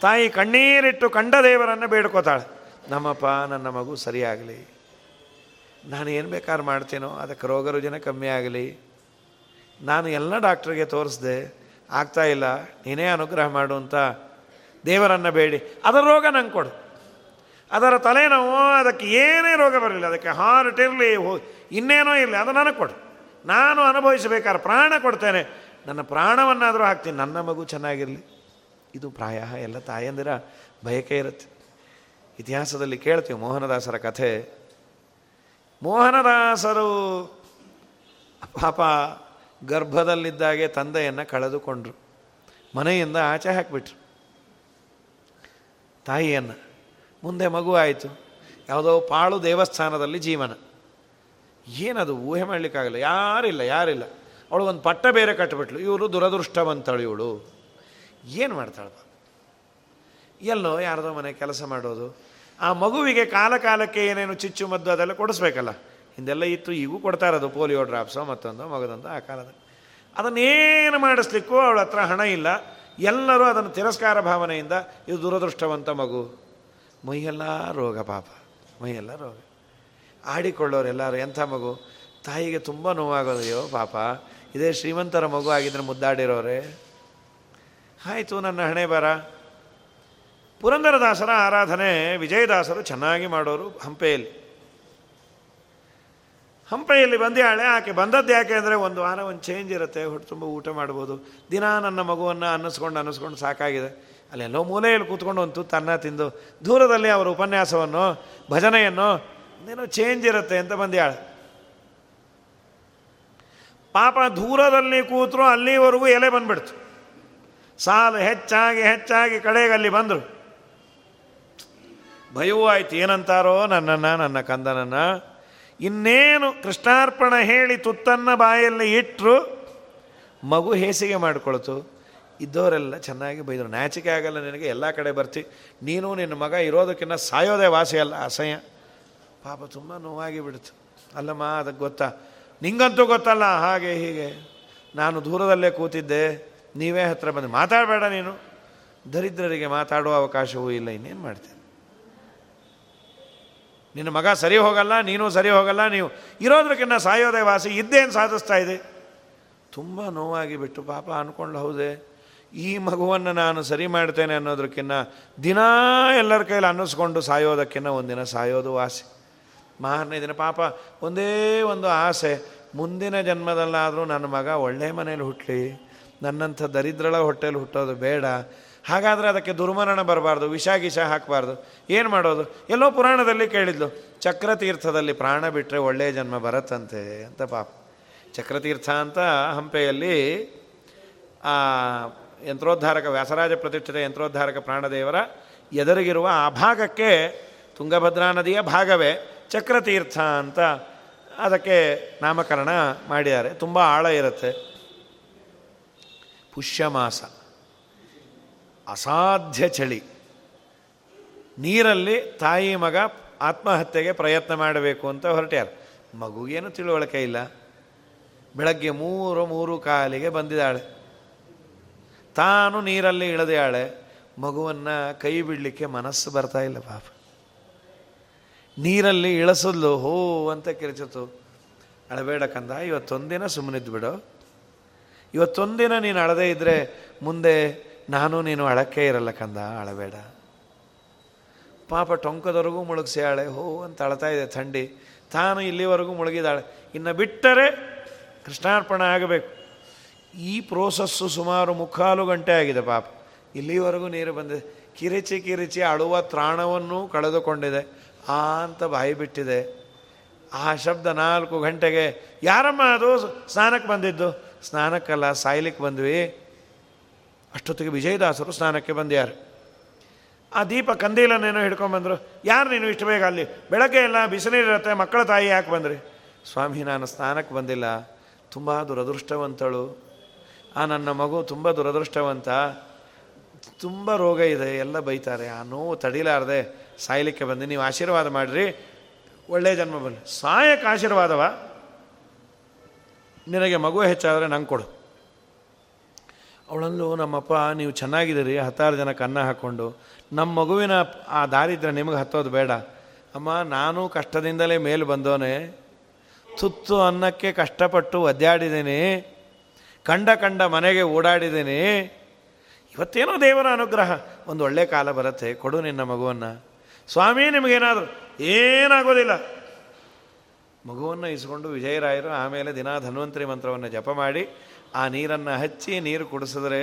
ತಾಯಿ ಕಣ್ಣೀರಿಟ್ಟು ಕಂಡ ದೇವರನ್ನು ಬೇಡ್ಕೋತಾಳೆ. ನಮ್ಮಪ್ಪ, ನನ್ನ ಮಗು ಸರಿಯಾಗಲಿ. ನಾನು ಏನು ಬೇಕಾದ್ರೂ ಮಾಡ್ತೀನೋ, ಅದಕ್ಕೆ ರೋಗ ರುಜಿನ ಕಮ್ಮಿ ಆಗಲಿ. ನಾನು ಎಲ್ಲ ಡಾಕ್ಟ್ರಿಗೆ ತೋರಿಸ್ದೆ, ಆಗ್ತಾ ಇಲ್ಲ, ನೀನೇ ಅನುಗ್ರಹ ಮಾಡು ಅಂತ ದೇವರನ್ನು ಬೇಡಿ. ಅದರ ರೋಗ ನಂಗೆ ಕೊಡು. ಅದರ ತಲೆನೋವು ಅದಕ್ಕೆ ಏನೇ ರೋಗ ಬರಲಿಲ್ಲ ಅದಕ್ಕೆ ಹಾರ್ಟ್ ಇರಲಿ ಇನ್ನೇನೋ ಇರಲಿ, ಅದು ನನಗೆ ಕೊಡು. ನಾನು ಅನುಭವಿಸಬೇಕಾದ್ರೆ ಪ್ರಾಣ ಕೊಡ್ತೇನೆ. ನನ್ನ ಪ್ರಾಣವನ್ನಾದರೂ ಹಾಕ್ತೀನಿ, ನನ್ನ ಮಗು ಚೆನ್ನಾಗಿರಲಿ. ಇದು ಪ್ರಾಯ, ಎಲ್ಲ ತಾಯಂದಿರ ಬಯಕೆ ಇರುತ್ತೆ. ಇತಿಹಾಸದಲ್ಲಿ ಕೇಳ್ತೀವಿ ಮೋಹನದಾಸರ ಕಥೆ. ಮೋಹನದಾಸರು ಪಾಪ ಗರ್ಭದಲ್ಲಿದ್ದಾಗೆ ತಂದೆಯನ್ನು ಕಳೆದುಕೊಂಡ್ರು. ಮನೆಯಿಂದ ಆಚೆ ಹಾಕಿಬಿಟ್ರು. ತಾಯಿಯನ್ನು. ಮುಂದೆ ಮಗು ಆಯಿತು. ಯಾವುದೋ ಪಾಳು ದೇವಸ್ಥಾನದಲ್ಲಿ ಜೀವನ. ಏನದು ಊಹೆ ಮಾಡಲಿಕ್ಕಾಗಲ್ಲ. ಯಾರಿಲ್ಲ ಯಾರಿಲ್ಲ. ಅವಳು ಒಂದು ಪಟ್ಟ ಬೇರೆ ಕಟ್ಟಿಬಿಟ್ಲು ಇವರು ದುರದೃಷ್ಟವಂತಳು ಇವಳು. ಏನು ಮಾಡ್ತಾಳಪ್ಪ? ಎಲ್ಲೋ ಯಾರದೋ ಮನೆ ಕೆಲಸ ಮಾಡೋದು. ಆ ಮಗುವಿಗೆ ಕಾಲ ಕಾಲಕ್ಕೆ ಏನೇನು ಚಿಚ್ಚು ಮದ್ದು ಅದೆಲ್ಲ ಕೊಡಿಸ್ಬೇಕಲ್ಲ. ಹಿಂದೆಲ್ಲ ಇತ್ತು, ಈಗೂ ಕೊಡ್ತಾ ಇರೋದು, ಪೋಲಿಯೋ ಡ್ರಾಪ್ಸೋ ಮತ್ತೊಂದು, ಮಗದೊಂದು, ಆ ಕಾಲದಲ್ಲಿ ಅದನ್ನೇನು ಮಾಡಿಸ್ಲಿಕ್ಕೂ ಅವಳ ಹತ್ರ ಹಣ ಇಲ್ಲ. ಎಲ್ಲರೂ ಅದನ್ನು ತಿರಸ್ಕಾರ ಭಾವನೆಯಿಂದ, ಇದು ದುರದೃಷ್ಟವಂತ ಮಗು. ಮೈಯೆಲ್ಲ ರೋಗ ಪಾಪ. ಮೈಯೆಲ್ಲ ರೋಗ. ಆಡಿಕೊಳ್ಳೋರು ಎಲ್ಲರೂ, ಎಂಥ ಮಗು? ತಾಯಿಗೆ ತುಂಬ ನೋವಾಗೋದಯ್ಯೋ ಪಾಪ. ಇದೇ ಶ್ರೀಮಂತರ ಮಗು ಆಗಿದ್ರೆ ಮುದ್ದಾಡಿರೋರೆ. ಆಯಿತು, ನನ್ನ ಹಣೆ ಬರ. ಪುರಂದರದಾಸರ ಆರಾಧನೆ ವಿಜಯದಾಸರು ಚೆನ್ನಾಗಿ ಮಾಡೋರು ಹಂಪೆಯಲ್ಲಿ. ಹಂಪೆಯಲ್ಲಿ ಬಂದ್ಯಾಳೆ ಆಕೆ ಬಂದದ್ದು ಯಾಕೆ ಅಂದರೆ ಒಂದು ವಾರ ಒಂದು ಚೇಂಜ್ ಇರುತ್ತೆ, ಹೊಟ್ಟು ತುಂಬ ಊಟ ಮಾಡ್ಬೋದು. ದಿನ ನನ್ನ ಮಗುವನ್ನು ಅನ್ನಿಸ್ಕೊಂಡು ಅನ್ನಿಸ್ಕೊಂಡು ಸಾಕಾಗಿದೆ. ಅಲ್ಲೆಲ್ಲೋ ಮೂಲೆಯಲ್ಲಿ ಕೂತ್ಕೊಂಡು ಒಂದು ತುತ್ತು ಅನ್ನ ತಿಂದು, ದೂರದಲ್ಲಿ ಅವರ ಉಪನ್ಯಾಸವನ್ನು, ಭಜನೆಯನ್ನು ಏನೋ ಚೇಂಜ್ ಇರುತ್ತೆ ಅಂತ ಬಂದ್ಯಾಳೆ ಪಾಪ ದೂರದಲ್ಲಿ ಕೂತರು ಅಲ್ಲಿವರೆಗೂ ಎಲೆ ಬಂದ್ಬಿಡ್ತು. ಸಾಲು ಹೆಚ್ಚಾಗಿ ಹೆಚ್ಚಾಗಿ ಕಡೆಗೆ ಅಲ್ಲಿ ಬಂದರು. ಭಯವೂ ಆಯ್ತು ಏನಂತಾರೋ ನನ್ನನ್ನು, ನನ್ನ ಕಂದನನ್ನು. ಇನ್ನೇನು ಕೃಷ್ಣಾರ್ಪಣ ಹೇಳಿ ತುತ್ತನ್ನ ಬಾಯಲ್ಲಿ ಇಟ್ಟರು ಮಗು ಹೇಸಿಗೆ ಮಾಡಿಕೊಳ್ತು. ಇದ್ದವರೆಲ್ಲ ಚೆನ್ನಾಗಿ ಬೈದರು. ನಾಚಿಕೆ ಆಗಲ್ಲ ನಿನಗೆ, ಎಲ್ಲ ಕಡೆ ಬರ್ತಿ. ನೀನು ನಿನ್ನ ಮಗ ಇರೋದಕ್ಕಿಂತ ಸಾಯೋದೇ ವಾಸಿ ಅಲ್ಲ, ಅಸಹ್ಯ. ಪಾಪ ತುಂಬ ನೋವಾಗಿ ಬಿಡ್ತು. ಅಲ್ಲಮ್ಮ, ಅದಕ್ಕೆ ಗೊತ್ತಾ? ನಿಂಗಂತೂ ಗೊತ್ತಲ್ಲ, ಹಾಗೆ ಹೀಗೆ. ನಾನು ದೂರದಲ್ಲೇ ಕೂತಿದ್ದೆ. ನೀವೇ ಹತ್ರ ಬಂದು ಮಾತಾಡಬೇಡ ನೀನು. ದರಿದ್ರರಿಗೆ ಮಾತಾಡುವ ಅವಕಾಶವೂ ಇಲ್ಲ, ಇನ್ನೇನು ಮಾಡ್ತೀನಿ ನಿನ್ನ ಮಗ ಸರಿ ಹೋಗಲ್ಲ, ನೀನು ಸರಿ ಹೋಗಲ್ಲ, ನೀವು ಇರೋದ್ರಕ್ಕಿನ್ನ ಸಾಯೋದೇ ವಾಸಿ, ಇದ್ದೇನು ಸಾಧಿಸ್ತಾ ಇದೆ? ತುಂಬ ನೋವಾಗಿ ಬಿಟ್ಟು, ಪಾಪ ಅಂದ್ಕೊಂಡು ಹೌದೆ? ಈ ಮಗುವನ್ನು ನಾನು ಸರಿ ಮಾಡ್ತೇನೆ ಅನ್ನೋದಕ್ಕಿನ್ನ ದಿನ ಎಲ್ಲರ ಕೈಲಿ ಅನ್ನಿಸ್ಕೊಂಡು ಸಾಯೋದಕ್ಕಿನ್ನ ಒಂದಿನ ಸಾಯೋದು ವಾಸಿ. ಮಾರನೇ ದಿನ ಪಾಪ ಒಂದೇ ಒಂದು ಆಸೆ, ಮುಂದಿನ ಜನ್ಮದಲ್ಲಾದರೂ ನನ್ನ ಮಗ ಒಳ್ಳೆ ಮನೇಲಿ ಹುಟ್ಟಲಿ ನನ್ನಂಥ ದರಿದ್ರಳ ಹೊಟ್ಟೆಲಿ ಹುಟ್ಟೋದು ಬೇಡ ಹಾಗಾದರೆ ಅದಕ್ಕೆ ದುರ್ಮರಣ ಬರಬಾರ್ದು ವಿಷ ಗಿಷ ಹಾಕಬಾರ್ದು. ಏನು ಮಾಡೋದು? ಎಲ್ಲೋ ಪುರಾಣದಲ್ಲಿ ಕೇಳಿದ್ಲು, ಚಕ್ರತೀರ್ಥದಲ್ಲಿ ಪ್ರಾಣ ಬಿಟ್ಟರೆ ಒಳ್ಳೆಯ ಜನ್ಮ ಬರತ್ತಂತೆ ಅಂತ ಪಾಪ. ಚಕ್ರತೀರ್ಥ ಅಂತ ಹಂಪೆಯಲ್ಲಿ ಆ ಯಂತ್ರೋದ್ಧಾರಕ, ವ್ಯಾಸರಾಜ ಪ್ರತಿಷ್ಠಿತ ಯಂತ್ರೋದ್ಧಾರಕ ಪ್ರಾಣದೇವರ ಎದುರಿಗಿರುವ ಆ ಭಾಗಕ್ಕೆ ತುಂಗಭದ್ರಾ ನದಿಯ ಭಾಗವೇ ಚಕ್ರತೀರ್ಥ ಅಂತ ಅದಕ್ಕೆ ನಾಮಕರಣ ಮಾಡಿದ್ದಾರೆ. ತುಂಬ ಆಳ ಇರುತ್ತೆ. ಪುಷ್ಯಮಾಸ. ಅಸಾಧ್ಯ ಚಳಿ. ನೀರಲ್ಲಿ ತಾಯಿ ಮಗ ಆತ್ಮಹತ್ಯೆಗೆ ಪ್ರಯತ್ನ ಮಾಡಬೇಕು ಅಂತ ಹೊರಟ್ಯಾರ. ಮಗುಗೇನು ತಿಳುವಳಿಕೆ ಇಲ್ಲ. ಬೆಳಗ್ಗೆ ಮೂರು ಮೂರು ಕಾಲಿಗೆ ಬಂದಿದ್ದಾಳೆ. ತಾನು ನೀರಲ್ಲಿ ಇಳಿದಾಳೆ ಮಗುವನ್ನು ಕೈ ಬಿಡಲಿಕ್ಕೆ ಮನಸ್ಸು ಬರ್ತಾ ಇಲ್ಲ ಪಾಪ. ನೀರಲ್ಲಿ ಇಳಿಸಲು ಹೋ ಅಂತ ಕಿರಿಚಿತು ಅಳಬೇಡ ಕಂದ, ಇವತ್ತೊಂದಿನ ಸುಮ್ಮನಿದ್ದು ಬಿಡು ಇವತ್ತೊಂದಿನ ನೀನು ಅಳದೇ ಇದ್ದರೆ ಮುಂದೆ ನಾನು ನೀನು ಅಳಕ್ಕೆ ಇರಲ್ಲ ಕಂದ, ಅಳಬೇಡ. ಪಾಪ ಟೊಂಕದವರೆಗೂ ಮುಳುಗಿಸ್ಯಾಳೆ ಹೋ ಅಂತ ಅಳ್ತಾ ಇದೆ ಥಂಡಿ. ತಾನು ಇಲ್ಲಿವರೆಗೂ ಮುಳುಗಿದಾಳೆ. ಇನ್ನು ಬಿಟ್ಟರೆ ಕೃಷ್ಣಾರ್ಪಣೆ ಆಗಬೇಕು. ಈ ಪ್ರೋಸಸ್ಸು ಸುಮಾರು ಮುಕ್ಕಾಲು ಗಂಟೆ ಆಗಿದೆ ಪಾಪ. ಇಲ್ಲಿವರೆಗೂ ನೀರು ಬಂದಿದೆ ಕಿರಿಚಿ ಕಿರಿಚಿ ಅಳುವ ತ್ರಾಣವನ್ನೂ ಕಳೆದುಕೊಂಡಿದೆ. ಆ ಅಂತ ಬಾಯಿ ಬಿಟ್ಟಿದೆ. ಆ ಶಬ್ದ ನಾಲ್ಕು ಗಂಟೆಗೆ, ಯಾರಮ್ಮ ಅದು ಸ್ನಾನಕ್ಕೆ ಬಂದಿದ್ದು? ಸ್ನಾನಕ್ಕಲ್ಲ, ಸಾಯ್ಲಿಕ್ಕೆ ಬಂದ್ವಿ. ಅಷ್ಟೊತ್ತಿಗೆ ವಿಜಯದಾಸರು ಸ್ನಾನಕ್ಕೆ ಬಂದ್ಯಾರು ಆ ದೀಪ ಕಂದೀಲನ್ನೇನೋ ಹಿಡ್ಕೊಂಡ್ಬಂದರು ಯಾರು ನೀನು ಇಷ್ಟು ಬೇಗ ಅಲ್ಲಿ? ಬೆಳಗ್ಗೆ ಎಲ್ಲ ಬಿಸಿನೀರಿರುತ್ತೆ, ಮಕ್ಕಳ ತಾಯಿ ಯಾಕೆ ಬಂದ್ರಿ? ಸ್ವಾಮಿ, ನಾನು ಸ್ನಾನಕ್ಕೆ ಬಂದಿಲ್ಲ. ತುಂಬ ದುರದೃಷ್ಟವಂತಳು. ಆ ನನ್ನ ಮಗು ತುಂಬ ದುರದೃಷ್ಟವಂತ. ತುಂಬ ರೋಗ ಇದೆ, ಎಲ್ಲ ಬೈತಾರೆ. ಆ ನೋವು ತಡಿಲಾರದೆ ಸಾಯಲಿಕ್ಕೆ ಬಂದು. ನೀವು ಆಶೀರ್ವಾದ ಮಾಡಿರಿ. ಒಳ್ಳೆಯ ಜನ್ಮ ಬನ್ನಿ. ಸಾಯಕ್ಕೆ ಆಶೀರ್ವಾದವ? ನಿನಗೆ ಮಗು ಹೆಚ್ಚಾದರೆ ನಂಗೆ ಕೊಡು. ಅವಳಲ್ಲೂ, ನಮ್ಮಪ್ಪ, ನೀವು ಚೆನ್ನಾಗಿದ್ದೀರಿ, ಹತ್ತಾರು ಜನ ಕನ್ನ ಹಾಕ್ಕೊಂಡು ನಮ್ಮ ಮಗುವಿನ ಆ ದಾರಿದ್ರೆ ನಿಮಗೆ ಹತ್ತೋದು ಬೇಡ. ಅಮ್ಮ, ನಾನು ಕಷ್ಟದಿಂದಲೇ ಮೇಲೆ ಬಂದೋನೆ ತುತ್ತು ಅನ್ನಕ್ಕೆ ಕಷ್ಟಪಟ್ಟು ಒದ್ದಾಡಿದ್ದೀನಿ. ಕಂಡ ಕಂಡ ಮನೆಗೆ ಓಡಾಡಿದ್ದೀನಿ. ಇವತ್ತೇನೋ ದೇವರ ಅನುಗ್ರಹ. ಒಂದು ಒಳ್ಳೆ ಕಾಲ ಬರುತ್ತೆ. ಕೊಡು ನಿನ್ನ ಮಗುವನ್ನು. ಸ್ವಾಮಿ, ನಿಮಗೇನಾದರೂ? ಏನಾಗೋದಿಲ್ಲ. ಮಗುವನ್ನು ಇಸ್ಕೊಂಡು ವಿಜಯರಾಯರು ಆಮೇಲೆ ದಿನ ಧನ್ವಂತರಿ ಮಂತ್ರವನ್ನು ಜಪ ಮಾಡಿ ಆ ನೀರನ್ನು ಹಚ್ಚಿ ನೀರು ಕುಡಿಸಿದ್ರೆ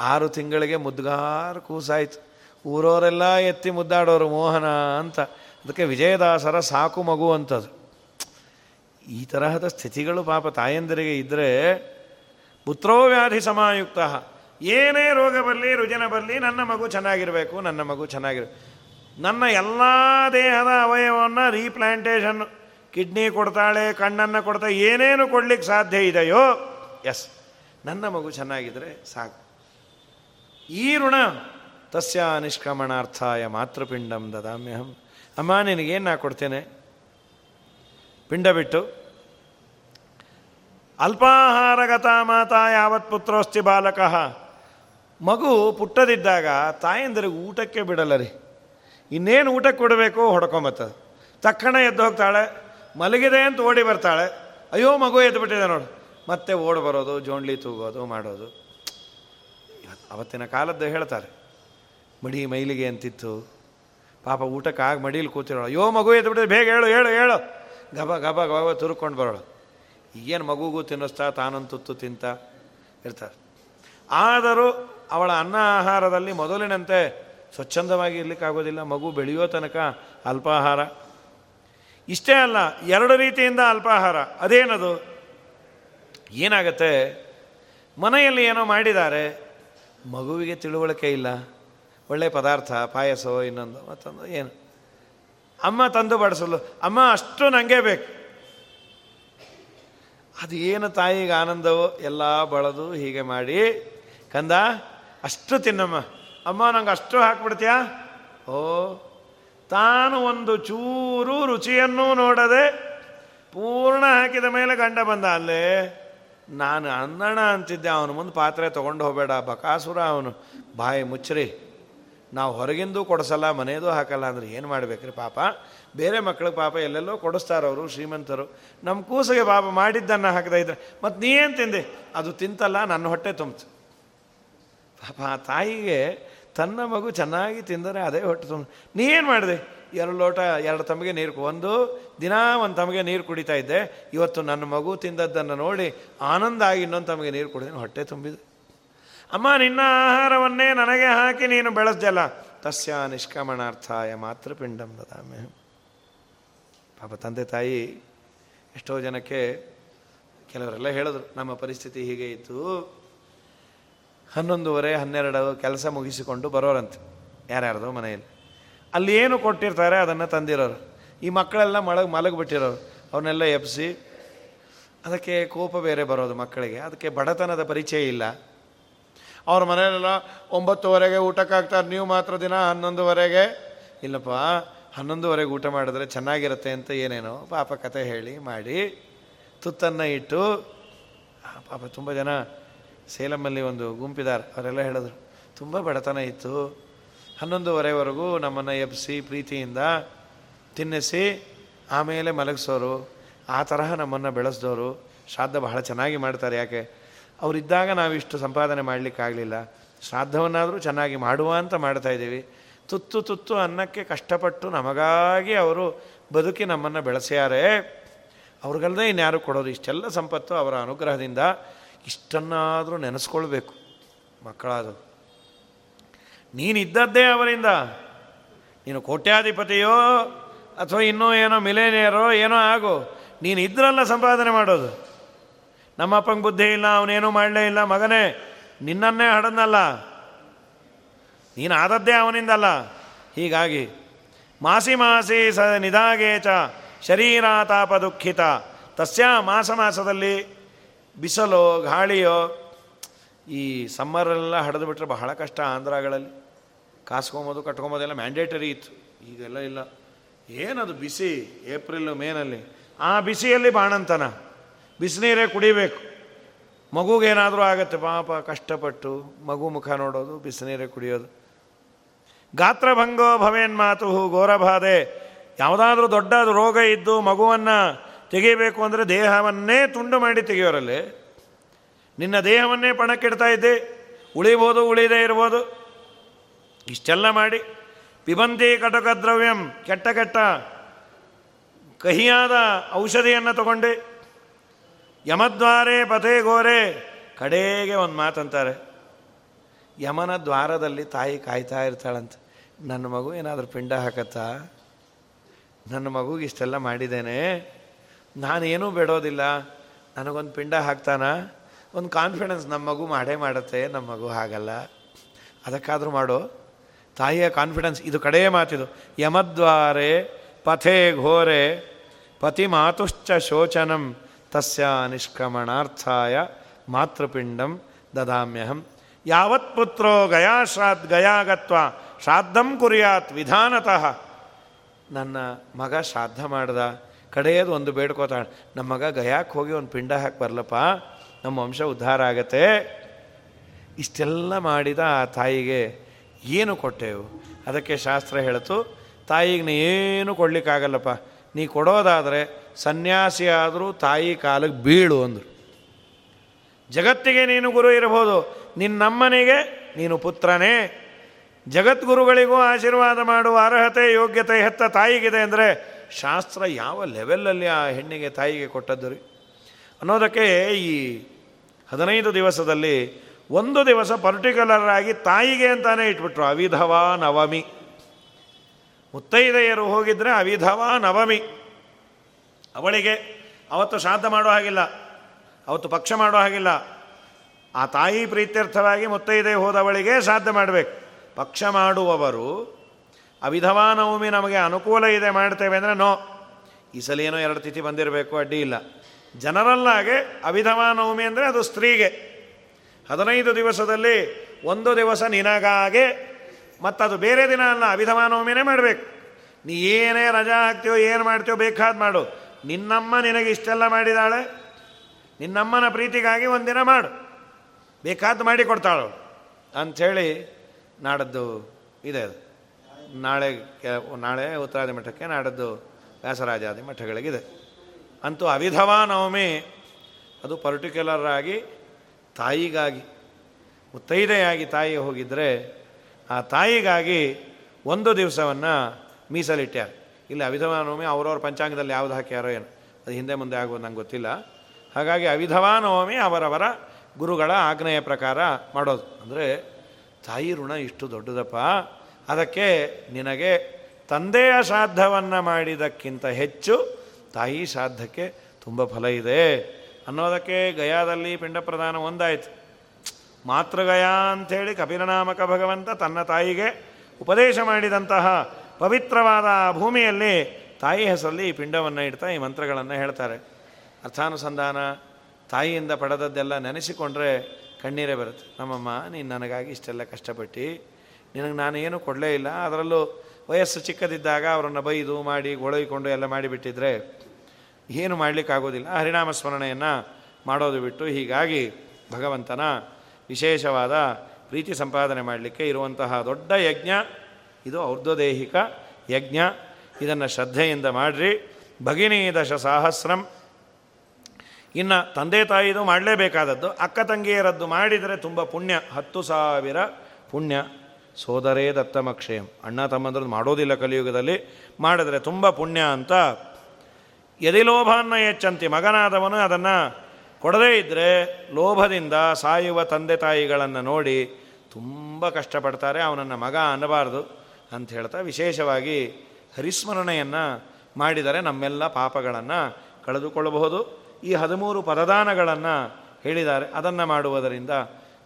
ಆರು ತಿಂಗಳಿಗೆ ಮುದ್ಗಾರು ಕೂಸಾಯ್ತು. ಊರವರೆಲ್ಲ ಎತ್ತಿ ಮುದ್ದಾಡೋರು ಮೋಹನ ಅಂತ. ಅದಕ್ಕೆ ವಿಜಯದಾಸರ ಸಾಕು ಮಗು ಅಂತದು. ಈ ತರಹದ ಸ್ಥಿತಿಗಳು ಪಾಪ ತಾಯಂದಿರಿಗೆ ಇದ್ದರೆ ಪುತ್ರೋ ವ್ಯಾಧಿ ಸಮಾಯುಕ್ತ. ಏನೇ ರೋಗ ಬರಲಿ, ರುಜನ ಬರಲಿ, ನನ್ನ ಮಗು ಚೆನ್ನಾಗಿರಬೇಕು, ನನ್ನ ಮಗು ಚೆನ್ನಾಗಿರಬೇಕು ನನ್ನ ಎಲ್ಲ ದೇಹದ ಅವಯವವನ್ನು ರೀಪ್ಲಾಂಟೇಷನ್ ಕಿಡ್ನಿ ಕೊಡ್ತಾಳೆ, ಕಣ್ಣನ್ನು ಕೊಡ್ತಾಳೆ ಏನೇನು ಕೊಡ್ಲಿಕ್ಕೆ ಸಾಧ್ಯ ಇದೆಯೋ ಎಸ್ ನನ್ನ ಮಗು ಚೆನ್ನಾಗಿದ್ದರೆ ಸಾಕು. ಈ ಋಣ ತಸ್ಯ ನಿಷ್ಕ್ರಮಣಾರ್ಥಾಯ ಮಾತೃಪಿಂಡಂ ದದಾಮ್ಯಹಂ. ಅಮ್ಮ ನಿನಗೇನು ನಾ ಕೊಡ್ತೇನೆ? ಪಿಂಡ ಬಿಟ್ಟು. ಅಲ್ಪಾಹಾರಗತ ಮಾತಾ ಯಾವತ್ ಪುತ್ರೋಸ್ತಿ ಬಾಲಕಃ. ಮಗು ಪುಟ್ಟದಿದ್ದಾಗ ತಾಯಂದಿರಿಗೆ ಊಟಕ್ಕೆ ಬಿಡಲ್ಲ ರೀ. ಇನ್ನೇನು ಊಟಕ್ಕೆ ಕೊಡಬೇಕು ಹೊಡ್ಕೊಂಬತ್ತದ ತಕ್ಷಣ ಎದ್ದು ಹೋಗ್ತಾಳೆ, ಮಲಗಿದೆ ಅಂತ ಓಡಿ ಬರ್ತಾಳೆ. ಅಯ್ಯೋ, ಮಗು ಎದ್ದು ಬಿಟ್ಟಿದೆ ನೋಡು. ಮತ್ತೆ ಓಡಿ ಬರೋದು, ಜೋಂಡ್ಲಿ ತೂಗೋದು, ಮಾಡೋದು. ಅವತ್ತಿನ ಕಾಲದ್ದು ಹೇಳ್ತಾರೆ. ಮಡಿ ಮೈಲಿಗೆ ಅಂತಿತ್ತು. ಪಾಪ ಊಟಕ್ಕೆ ಆಗ ಮಡೀಲಿ ಕೂತಿರೋಳು. ಅಯ್ಯೋ, ಮಗು ಎದ್ದು ಬಿಟ್ಟರೆ ಬೇಗ ಹೇಳು ಹೇಳು ಹೇಳು. ಗಬ ಗಬ ಗಬ ತುರ್ಕೊಂಡು ಬರೋಳು. ಏನು ಮಗುಗೂ ತಿನ್ನಿಸ್ತಾ, ತಾನಂತುತ್ತು ತಿಂತ ಇರ್ತಾರೆ. ಆದರೂ ಅವಳ ಅನ್ನ ಆಹಾರದಲ್ಲಿ ಮೊದಲಿನಂತೆ ಸ್ವಚ್ಛಂದವಾಗಿ ಇರಲಿಕ್ಕಾಗೋದಿಲ್ಲ. ಮಗು ಬೆಳೆಯೋ ತನಕ ಅಲ್ಪಾಹಾರ. ಇಷ್ಟೇ ಅಲ್ಲ, ಎರಡು ರೀತಿಯಿಂದ ಅಲ್ಪಾಹಾರ. ಅದೇನದು? ಏನಾಗತ್ತೆ? ಮನೆಯಲ್ಲಿ ಏನೋ ಮಾಡಿದ್ದಾರೆ. ಮಗುವಿಗೆ ತಿಳುವಳಿಕೆ ಇಲ್ಲ. ಒಳ್ಳೆ ಪದಾರ್ಥ, ಪಾಯಸೋ, ಇನ್ನೊಂದು, ಮತ್ತೊಂದು, ಏನು? ಅಮ್ಮ ತಂದು ಬಡಿಸಲು, ಅಮ್ಮ ಅಷ್ಟು ನನಗೆ ಬೇಕು. ಅದು ಏನು ತಾಯಿಗೆ ಆನಂದವೋ, ಎಲ್ಲ ಬಳದು ಹೀಗೆ ಮಾಡಿ, ಕಂದ, ಅಷ್ಟು ತಿನ್ನಮ್ಮ. ಅಮ್ಮ, ನಂಗೆ ಅಷ್ಟು ಹಾಕ್ಬಿಡ್ತೀಯಾ? ಓ, ತಾನು ಒಂದು ಚೂರು ರುಚಿಯನ್ನೂ ನೋಡದೆ ಪೂರ್ಣ ಹಾಕಿದ ಮೇಲೆ ಗಂಡ ಬಂದ ಅಲ್ಲೇ ನಾನು ಅನ್ನಣ ಅಂತಿದ್ದೆ, ಅವನ ಮುಂದೆ ಪಾತ್ರೆ ತೊಗೊಂಡು ಹೋಗಬೇಡ. ಬಕಾಸುರ ಅವನು, ಬಾಯಿ ಮುಚ್ಚ್ರಿ. ನಾವು ಹೊರಗಿಂದು ಕೊಡಿಸಲ್ಲ, ಮನೆಯದು ಹಾಕಲ್ಲ. ಅಂದ್ರೆ ಏನು ಮಾಡಬೇಕ್ರಿ ಪಾಪ? ಬೇರೆ ಮಕ್ಕಳಿಗೆ ಪಾಪ ಎಲ್ಲೆಲ್ಲೋ ಕೊಡಿಸ್ತಾರವರು ಶ್ರೀಮಂತರು. ನಮ್ಮ ಕೂಸಿಗೆ ಪಾಪ ಮಾಡಿದ್ದನ್ನು ಹಾಕದ ಇದ್ರೆ, ಮತ್ತು ನೀ ಏನು ತಿಂದೆ? ಅದು ತಿಂತಲ್ಲ, ನನ್ನ ಹೊಟ್ಟೆ ತುಂಬಿತು. ಪಾಪ ಆ ತಾಯಿಗೆ ತನ್ನ ಮಗು ಚೆನ್ನಾಗಿ ತಿಂದರೆ ಅದೇ ಹೊಟ್ಟೆ ತುಂಬ ನೀ ಏನು ಮಾಡಿದೆ? ಎರಡು ಲೋಟ, ಎರಡು ತಮಗೆ ನೀರು ಒಂದು ದಿನ ಒಂದು ತಮಗೆ ನೀರು ಕುಡಿತಾ ಇದ್ದೆ. ಇವತ್ತು ನನ್ನ ಮಗು ತಿಂದದ್ದನ್ನು ನೋಡಿ ಆನಂದ ಆಗಿ ಇನ್ನೊಂದು ತಮಗೆ ನೀರು ಕುಡಿದೇನು ಹೊಟ್ಟೆ ತುಂಬಿದೆ. ಅಮ್ಮ, ನಿನ್ನ ಆಹಾರವನ್ನೇ ನನಗೆ ಹಾಕಿ ನೀನು ಬೆಳೆಸ್ದಲ್ಲ. ತಸ್ಯ ನಿಷ್ಕಮಣಾರ್ಥಾಯ ಮಾತ್ರ ಪಿಂಡಂ ದದಾಮೆ. ಪಾಪ ತಂದೆ ತಾಯಿ ಎಷ್ಟೋ ಜನಕ್ಕೆ ಕೆಲವರೆಲ್ಲ ಹೇಳಿದ್ರು, ನಮ್ಮ ಪರಿಸ್ಥಿತಿ ಹೀಗೆ ಇತ್ತು. ಹನ್ನೊಂದುವರೆ, ಹನ್ನೆರಡು ಕೆಲಸ ಮುಗಿಸಿಕೊಂಡು ಬರೋರಂತೆ. ಯಾರ್ಯಾರ್ದೋ ಮನೆಯಲ್ಲಿ. ಅಲ್ಲಿ ಏನು ಕೊಟ್ಟಿರ್ತಾರೆ ಅದನ್ನು ತಂದಿರೋರು. ಈ ಮಕ್ಕಳೆಲ್ಲ ಮಳಗ್ ಮಲಗಿಬಿಟ್ಟಿರೋರು. ಅವನ್ನೆಲ್ಲ ಎಬ್ಸಿ, ಅದಕ್ಕೆ ಕೋಪ ಬೇರೆ ಬರೋದು ಮಕ್ಕಳಿಗೆ. ಅದಕ್ಕೆ ಬಡತನದ ಪರಿಚಯ ಇಲ್ಲ. ಅವ್ರ ಮನೆಯಲ್ಲೆಲ್ಲ ಒಂಬತ್ತುವರೆಗೆ ಊಟಕ್ಕಾಗ್ತಾರೆ, ನೀವು ಮಾತ್ರ ದಿನ ಹನ್ನೊಂದುವರೆಗೆ. ಇಲ್ಲಪ್ಪ, ಹನ್ನೊಂದುವರೆಗೆ ಊಟ ಮಾಡಿದ್ರೆ ಚೆನ್ನಾಗಿರುತ್ತೆ ಅಂತ ಏನೇನೋ ಪಾಪ ಕತೆ ಹೇಳಿ ಮಾಡಿ ತುತ್ತನ್ನು ಇಟ್ಟು ಪಾಪ ತುಂಬ ಜನ ಸೇಲಮ್ಮಲ್ಲಿ ಒಂದು ಗುಂಪಿದ್ದಾರೆ ಅವರೆಲ್ಲ ಹೇಳಿದ್ರು, ತುಂಬ ಬಡತನ ಇತ್ತು. ಹನ್ನೊಂದುವರೆವರೆಗೂ ನಮ್ಮನ್ನು ಎಬ್ಸಿ ಪ್ರೀತಿಯಿಂದ ತಿನ್ನಿಸಿ ಆಮೇಲೆ ಮಲಗಿಸೋರು, ಆ ತರಹ ನಮ್ಮನ್ನು ಬೆಳೆಸಿದವರು ಶ್ರಾದ್ದ ಬಹಳ ಚೆನ್ನಾಗಿ ಮಾಡ್ತಾರೆ. ಯಾಕೆ? ಅವರಿದ್ದಾಗ ನಾವಿಷ್ಟು ಸಂಪಾದನೆ ಮಾಡಲಿಕ್ಕಾಗಲಿಲ್ಲ. ಶ್ರಾದ್ದವನ್ನಾದರೂ ಚೆನ್ನಾಗಿ ಮಾಡುವ ಅಂತ ಮಾಡ್ತಾಯಿದ್ದೀವಿ ತುತ್ತು ತುತ್ತು ಅನ್ನಕ್ಕೆ ಕಷ್ಟಪಟ್ಟು ನಮಗಾಗಿ ಅವರು ಬದುಕಿ ನಮ್ಮನ್ನು ಬೆಳೆಸ್ಯಾರೆ. ಅವ್ರಿಗಲ್ಲದೆ ಇನ್ಯಾರು ಕೊಡೋದು ಇಷ್ಟೆಲ್ಲ ಸಂಪತ್ತು ಅವರ ಅನುಗ್ರಹದಿಂದ ಇಷ್ಟನ್ನಾದರೂ ನೆನೆಸ್ಕೊಳ್ಬೇಕು ಮಕ್ಕಳಾದವು ನೀನಿದ್ದದ್ದೇ ಅವರಿಂದ. ನೀನು ಕೋಟ್ಯಾಧಿಪತಿಯೋ ಅಥವಾ ಇನ್ನೂ ಏನೋ ಮಿಲೇನಿಯರೋ ಏನೋ ಆಗೋ ನೀನು ಇದ್ರಲ್ಲ ಸಂಪಾದನೆ ಮಾಡೋದು. ನಮ್ಮಪ್ಪಂಗೆ ಬುದ್ಧಿ ಇಲ್ಲ, ಅವನೇನೂ ಮಾಡಲೇ ಇಲ್ಲ, ಮಗನೇ, ನಿನ್ನನ್ನೇ ಹಡನಲ್ಲ ನೀನು ಆದದ್ದೇ ಅವನಿಂದಲ್ಲ. ಹೀಗಾಗಿ, ಮಾಸಿ ಮಾಸಿ ಸ ನಿಧಾಗೇಚ ಶರೀರ ತಾಪ ದುಃಖಿತ. ತಸ್ಯ ಮಾಸ ಮಾಸದಲ್ಲಿ ಬಿಸಲೋ ಗಾಳಿಯೋ ಈ ಸಮ್ಮರೆಲ್ಲ ಹಡಿದು ಬಿಟ್ಟರೆ ಬಹಳ ಕಷ್ಟ ಆಂಧ್ರಗಳಲ್ಲಿ. ಕಾಸ್ಕೊಂಬೋದು ಕಟ್ಕೊಂಬೋದೆಲ್ಲ ಮ್ಯಾಂಡೇಟರಿ ಇತ್ತು. ಈಗೆಲ್ಲ ಇಲ್ಲ. ಏನದು ಬಿಸಿ, ಏಪ್ರಿಲ್, ಮೇನಲ್ಲಿ? ಆ ಬಿಸಿಯಲ್ಲಿ ಬಾಣಂತನ. ಬಿಸಿನೀರೇ ಕುಡಿಬೇಕು. ಮಗುಗೇನಾದರೂ ಆಗುತ್ತೆ, ಪಾಪ ಕಷ್ಟಪಟ್ಟು ಮಗು ಮುಖ ನೋಡೋದು, ಬಿಸಿನೀರೇ ಕುಡಿಯೋದು. ಗಾತ್ರಭಂಗೋ ಭವೇನ್ ಮಾತು ಘೋರಬಾಧೆ ಯಾವುದಾದ್ರೂ ದೊಡ್ಡ ರೋಗ ಇದ್ದು ಮಗುವನ್ನು ತೆಗಿಬೇಕು ಅಂದರೆ ದೇಹವನ್ನೇ ತುಂಡು ಮಾಡಿ ತೆಗೆಯೋರಲ್ಲಿ ನಿನ್ನ ದೇಹವನ್ನೇ ಪಣಕ್ಕಿಡ್ತಾ ಇದ್ದೆ. ಉಳಿಬೋದು, ಉಳಿದೇ ಇರ್ಬೋದು. ಇಷ್ಟೆಲ್ಲ ಮಾಡಿ ಪಿಬಂತಿ ಕಟಕ ದ್ರವ್ಯಂ ಕೆಟ್ಟ ಕೆಟ್ಟ ಕಹಿಯಾದ ಔಷಧಿಯನ್ನು ತಗೊಂಡೆ, ಯಮದ್ವಾರೆ ಪಥೇ ಗೋರೆ ಕಡೆಗೆ ಒಂದು ಮಾತಂತಾರೆ. ಯಮನ ದ್ವಾರದಲ್ಲಿ ತಾಯಿ ಕಾಯ್ತಾ ಇರ್ತಾಳಂತ, ನನ್ನ ಮಗು ಏನಾದರೂ ಪಿಂಡ ಹಾಕತ್ತಾ? ನನ್ನ ಮಗುಗೆ ಇಷ್ಟೆಲ್ಲ ಮಾಡಿದ್ದೇನೆ. ನಾನೇನೂ ಬಿಡೋದಿಲ್ಲ. ನನಗೊಂದು ಪಿಂಡ ಹಾಕ್ತಾನ? ಒಂದು ಕಾನ್ಫಿಡೆನ್ಸ್ ನಮ್ಮ ಮಗು ಮಾಡೇ ಮಾಡುತ್ತೆ ನಮ್ಮ ಮಗು ಹಾಗಲ್ಲ. ಅದಕ್ಕಾದರೂ ಮಾಡು. ತಾಯಿಯ ಕಾನ್ಫಿಡೆನ್ಸ್ ಇದು ಕಡೆಯ ಮಾತಿದು ಯಮದ್ವಾರೆ ಪಥೇ ಘೋರೆ ಪತಿ ಮಾತುಶ್ಚ ಶೋಚನಂ ತಸ್ಯ ನಿಷ್ಕ್ರಮಣಾರ್ಥಾಯ ಮಾತೃಪಿಂಡಂ ದದಾಮ್ಯಹಂ. ಯಾವತ್ ಪುತ್ರೋ ಗಯಾ ಶ್ರಾದ್ ಗಯಾಗತ್ವ ಶ್ರಾದ್ದಂ ಕುರಿಯಾತ್ ವಿಧಾನತಃ. ನನ್ನ ಮಗ ಶ್ರಾದ್ದ ಮಾಡ್ದ, ಕಡೆಯದು ಒಂದು ಬೇಡ್ಕೋತಾಳೆ ನಮ್ಮ ಮಗ ಗಯಾಕ್ಕೆ ಹೋಗಿ ಒಂದು ಪಿಂಡ ಹಾಕಿ ಬರಲಪ್ಪ, ನಮ್ಮ ವಂಶ ಉದ್ಧಾರ ಆಗತ್ತೆ. ಇಷ್ಟೆಲ್ಲ ಮಾಡಿದ ಆ ತಾಯಿಗೆ ಏನು ಕೊಟ್ಟೆವು? ಅದಕ್ಕೆ ಶಾಸ್ತ್ರ ಹೇಳ್ತು, ತಾಯಿಗೆ ನೀ ಏನು ಕೊಡಲಿಕ್ಕಾಗಲ್ಲಪ್ಪ. ನೀ ಕೊಡೋದಾದರೆ ಸನ್ಯಾಸಿ ಆದರೂ ತಾಯಿ ಕಾಲಿಗೆ ಬೀಳು ಅಂದರು. ಜಗತ್ತಿಗೆ ನೀನು ಗುರು ಇರಬಹುದು ನಿನ್ನಮ್ಮನಿಗೆ ನೀನು ಪುತ್ರನೇ. ಜಗದ್ಗುರುಗಳಿಗೂ ಆಶೀರ್ವಾದ ಮಾಡುವ ಅರ್ಹತೆ, ಯೋಗ್ಯತೆ ಹೆತ್ತ ತಾಯಿಗಿದೆ ಅಂದರೆ ಶಾಸ್ತ್ರ ಯಾವ ಲೆವೆಲಲ್ಲಿ ಆ ಹೆಣ್ಣಿಗೆ ತಾಯಿಗೆ ಕೊಟ್ಟದ್ದು ರೀ? ಅನ್ನೋದಕ್ಕೆ ಈ ಹದಿನೈದು ದಿವಸದಲ್ಲಿ ಒಂದು ದಿವಸ ಪರ್ಟಿಕ್ಯುಲರ್ ಆಗಿ ತಾಯಿಗೆ ಅಂತಾನೆ ಇಟ್ಬಿಟ್ರು, ಅವಿಧವಾ ನವಮಿ. ಮುತ್ತೈದೆಯರು ಹೋಗಿದ್ರೆ ಅವಿಧವಾ ನವಮಿ. ಅವಳಿಗೆ ಅವತ್ತು ಶ್ರಾದ್ದ ಮಾಡೋ ಹಾಗಿಲ್ಲ, ಅವತ್ತು ಪಕ್ಷ ಮಾಡೋ ಹಾಗಿಲ್ಲ. ಆ ತಾಯಿ ಪ್ರೀತ್ಯರ್ಥವಾಗಿ ಮುತ್ತೈದೆ ಹೋದವಳಿಗೆ ಶ್ರಾದ್ದ ಮಾಡಬೇಕು. ಪಕ್ಷ ಮಾಡುವವರು, ಅವಿಧವಾ ನವಮಿ ನಮಗೆ ಅನುಕೂಲ ಇದೆ ಮಾಡ್ತೇವೆ ಅಂದರೆ ನೋ. ಈ ಸಲ ಏನೋ ಎರಡು ತಿಥಿ ಬಂದಿರಬೇಕು, ಅಡ್ಡಿ ಇಲ್ಲ. ಜನರಲ್ಲಾಗೆ ಅವಿಧವಾ ನವಮಿ ಅಂದರೆ ಅದು ಸ್ತ್ರೀಗೆ. ಹದಿನೈದು ದಿವಸದಲ್ಲಿ ಒಂದು ದಿವಸ ನಿನಗಾಗೆ ಅದು ಬೇರೆ ದಿನ ಅಲ್ಲ ಅವಿಧವಾ ನವಮಿನೇ ಮಾಡಬೇಕು. ನೀ ಏನೇ ರಜಾ ಹಾಕ್ತೀಯೋ, ಏನು ಮಾಡ್ತೀಯೋ ಬೇಕಾದ ಮಾಡು. ನಿನ್ನಮ್ಮ ನಿನಗೆ ಇಷ್ಟೆಲ್ಲ ಮಾಡಿದಾಳೆ, ನಿನ್ನಮ್ಮನ ಪ್ರೀತಿಗಾಗಿ ಒಂದಿನ ಮಾಡು. ಬೇಕಾದ್ದು ಮಾಡಿ ಕೊಡ್ತಾಳು. ಅಂಥೇಳಿ ನಾಡದ್ದು ಇದೆ ಅದು. ನಾಳೆ ನಾಳೆ ಉತ್ತರಾದಿ ಮಠಕ್ಕೆ ನಾಡದ್ದು ವ್ಯಾಸರಾಜಾದಿ ಮಠಗಳಿಗಿದೆ. ಅಂತೂ ಅವಿಧವಾ ನವಮಿ, ಅದು ಪರ್ಟಿಕ್ಯುಲರ್ ಆಗಿ ತಾಯಿಗಾಗಿ ಮುತ್ತೈದೆಯಾಗಿ ತಾಯಿ ಹೋಗಿದ್ದರೆ ಆ ತಾಯಿಗಾಗಿ ಒಂದು ದಿವಸವನ್ನು ಮೀಸಲಿಟ್ಟ್ಯಾರ. ಇಲ್ಲಿ, ಅವಿಧವಾನವಮಿ ಅವರವ್ರ ಪಂಚಾಂಗದಲ್ಲಿ ಯಾವುದು ಹಾಕ್ಯಾರೋ ಏನು. ಅದು ಹಿಂದೆ ಮುಂದೆ ಆಗೋದು ನಂಗೆ ಗೊತ್ತಿಲ್ಲ. ಹಾಗಾಗಿ ಅವಿಧವಾನವಮಿ ಅವರವರ ಗುರುಗಳ ಆಗ್ನೇಯ ಪ್ರಕಾರ ಮಾಡೋದು. ಅಂದರೆ, ತಾಯಿ ಋಣ ಇಷ್ಟು ದೊಡ್ಡದಪ್ಪ, ಅದಕ್ಕೆ ನಿನಗೆ ತಂದೆಯ ಶ್ರಾದ್ದವನ್ನು ಮಾಡಿದಕ್ಕಿಂತ ಹೆಚ್ಚು ತಾಯಿ ಶ್ರಾದ್ದಕ್ಕೆ ತುಂಬ ಫಲ ಇದೆ. ಅನ್ನೋದಕ್ಕೆ ಗಯಾದಲ್ಲಿ ಪಿಂಡ ಪ್ರದಾನ ಒಂದಾಯಿತು. ಮಾತೃಗಯ ಅಂಥೇಳಿ ಕಪಿಲನಾಮಕ ಭಗವಂತ ತನ್ನ ತಾಯಿಗೆ ಉಪದೇಶ ಮಾಡಿದಂತಹ ಪವಿತ್ರವಾದ ಭೂಮಿಯಲ್ಲಿ ತಾಯಿ ಹೆಸರಲ್ಲಿ ಈ ಪಿಂಡವನ್ನು ಇಡ್ತಾ ಈ ಮಂತ್ರಗಳನ್ನು ಹೇಳ್ತಾರೆ. ಅರ್ಥಾನುಸಂಧಾನ, ತಾಯಿಯಿಂದ ಪಡೆದದ್ದೆಲ್ಲ ನೆನೆಸಿಕೊಂಡ್ರೆ ಕಣ್ಣೀರೇ ಬರುತ್ತೆ. ನಮ್ಮಮ್ಮ, ನೀನು ನನಗಾಗಿ ಇಷ್ಟೆಲ್ಲ ಕಷ್ಟಪಟ್ಟು. ನಿನಗೆ ನಾನು ಏನು ಕೊಡಲೇ ಇಲ್ಲ. ಅದರಲ್ಲೂ ವಯಸ್ಸು ಚಿಕ್ಕದಿದ್ದಾಗ ಅವರನ್ನು ಬೈದು ಮಾಡಿ ಗೊಳಗಿಕೊಂಡು ಎಲ್ಲ ಮಾಡಿಬಿಟ್ಟಿದ್ರೆ ಏನು ಮಾಡಲಿಕ್ಕಾಗೋದಿಲ್ಲ. ಹರಿನಾಮ ಸ್ಮರಣೆಯನ್ನು ಮಾಡೋದು ಬಿಟ್ಟು ಹೀಗಾಗಿ ಭಗವಂತನ ವಿಶೇಷವಾದ ಪ್ರೀತಿ ಸಂಪಾದನೆ ಮಾಡಲಿಕ್ಕೆ ಇರುವಂತಹ ದೊಡ್ಡ ಯಜ್ಞ, ಇದು ಔರ್ಧ್ವದೇಹಿಕ ಯಜ್ಞ. ಇದನ್ನು ಶ್ರದ್ಧೆಯಿಂದ ಮಾಡಿರಿ. ಭಗಿನಿ ದಶ ಸಹಸ್ರಂ. ಇನ್ನು ತಂದೆ ತಾಯಿದು ಮಾಡಲೇಬೇಕಾದದ್ದು. ಅಕ್ಕ ತಂಗಿಯರದ್ದು ಮಾಡಿದರೆ ತುಂಬ ಪುಣ್ಯ. ಹತ್ತು ಸಾವಿರ ಪುಣ್ಯ. ಸೋದರೇ ದತ್ತಮಕ್ಷಯಂ. ಅಣ್ಣ ತಮ್ಮಂದ್ರದ್ದು ಮಾಡೋದಿಲ್ಲ ಕಲಿಯುಗದಲ್ಲಿ. ಮಾಡಿದರೆ ತುಂಬ ಪುಣ್ಯ ಅಂತ ಎದಿಲೋಭಾನ್ನ ಹೆಚ್ಚಂತಿ ಮಗನಾದವನು ಅದನ್ನು ಕೊಡದೇ ಇದ್ದರೆ ಲೋಭದಿಂದ ಸಾಯುವ ತಂದೆ ತಾಯಿಗಳನ್ನು ನೋಡಿ ತುಂಬ ಕಷ್ಟಪಡ್ತಾರೆ, ಅವನನ್ನು ಮಗ ಅನ್ನಬಾರ್ದು ಅಂತ ಹೇಳ್ತಾ ವಿಶೇಷವಾಗಿ ಹರಿಸ್ಮರಣೆಯನ್ನು ಮಾಡಿದರೆ ನಮ್ಮೆಲ್ಲ ಪಾಪಗಳನ್ನು ಕಳೆದುಕೊಳ್ಳಬಹುದು. ಈ ಹದಿಮೂರು ಪದದಾನಗಳನ್ನು ಹೇಳಿದ್ದಾರೆ, ಅದನ್ನು ಮಾಡುವುದರಿಂದ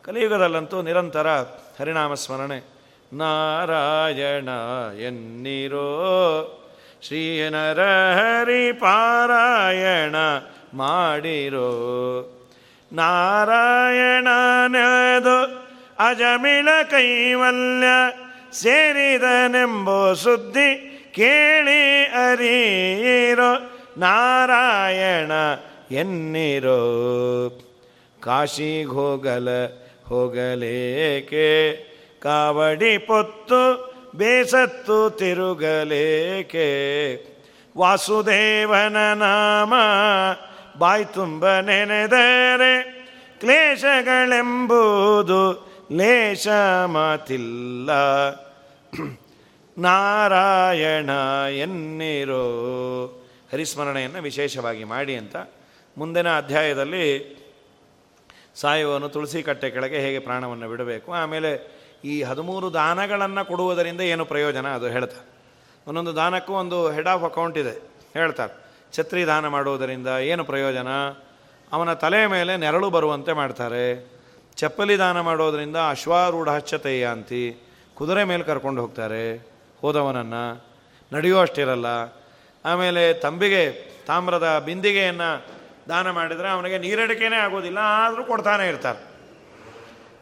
ಕಲಿಯುಗದಲ್ಲಂತೂ ನಿರಂತರ ಹರಿನಾಮ ಸ್ಮರಣೆ ನಾರಾಯಣ ಎನ್ನಿರೋ ಶ್ರೀನರಹರಿ ಪಾರಾಯಣ ಮಾಡಿರೋ ನಾರಾಯಣನದು ಅಜಮಿಳ ಕೈವಲ್ಯ ಸೇರಿದನೆಂಬೋ ಸುದ್ದಿ ಕೇಳಿ ಅರಿಯಿರೋ ನಾರಾಯಣ ಎನ್ನಿರೋ. ಕಾಶಿಗೋಗಲ ಹೋಗಲೇಕೆ? ಕಾವಡಿ ಪೊತ್ತು ಬೇಸತ್ತು ತಿರುಗಲೇಕೆ? ವಾಸುದೇವನ ನಾಮ ಬಾಯ್ ತುಂಬ ನೆನೆದರೆ ಕ್ಲೇಶಗಳೆಂಬುದು ಲೇಷ ಮಾತಿಲ್ಲ. ನಾರಾಯಣ ಎನ್ನಿರೋ? ಹರಿಸ್ಮರಣೆಯನ್ನು ವಿಶೇಷವಾಗಿ ಮಾಡಿ ಅಂತ ಮುಂದಿನ ಅಧ್ಯಾಯದಲ್ಲಿ ಸಾಯುವನು ತುಳಸಿ ಕಟ್ಟೆ ಕೆಳಗೆ ಹೇಗೆ ಪ್ರಾಣವನ್ನು ಬಿಡಬೇಕು? ಆಮೇಲೆ ಈ ಹದಿಮೂರು ದಾನಗಳನ್ನು ಕೊಡುವುದರಿಂದ ಏನು ಪ್ರಯೋಜನ ಅದು ಹೇಳ್ತಾರೆ. ಒಂದೊಂದು ದಾನಕ್ಕೂ ಒಂದು ಹೆಡ್ ಆಫ್ ಅಕೌಂಟ್ ಇದೆ, ಹೇಳ್ತಾರೆ. ಛತ್ರಿ ದಾನ ಮಾಡುವುದರಿಂದ ಏನು ಪ್ರಯೋಜನ? ಅವನ ತಲೆಯ ಮೇಲೆ ನೆರಳು ಬರುವಂತೆ ಮಾಡ್ತಾರೆ. ಚಪ್ಪಲಿ ದಾನ ಮಾಡೋದರಿಂದ ಅಶ್ವಾರೂಢ ಅಂತಿ ಕುದುರೆ ಮೇಲೆ ಕರ್ಕೊಂಡು ಹೋಗ್ತಾರೆ ಹೋದವನನ್ನು. ನಡೆಯೋ ಅಷ್ಟಿರಲ್ಲ. ಆಮೇಲೆ ತಂಬಿಗೆ, ತಾಮ್ರದ ಬಿಂದಿಗೆಯನ್ನು ದಾನ ಮಾಡಿದರೆ ಅವನಿಗೆ ನೀರಡಿಕೆನೇ ಆಗೋದಿಲ್ಲ, ಆದರೂ ಕೊಡ್ತಾನೆ ಇರ್ತಾರೆ.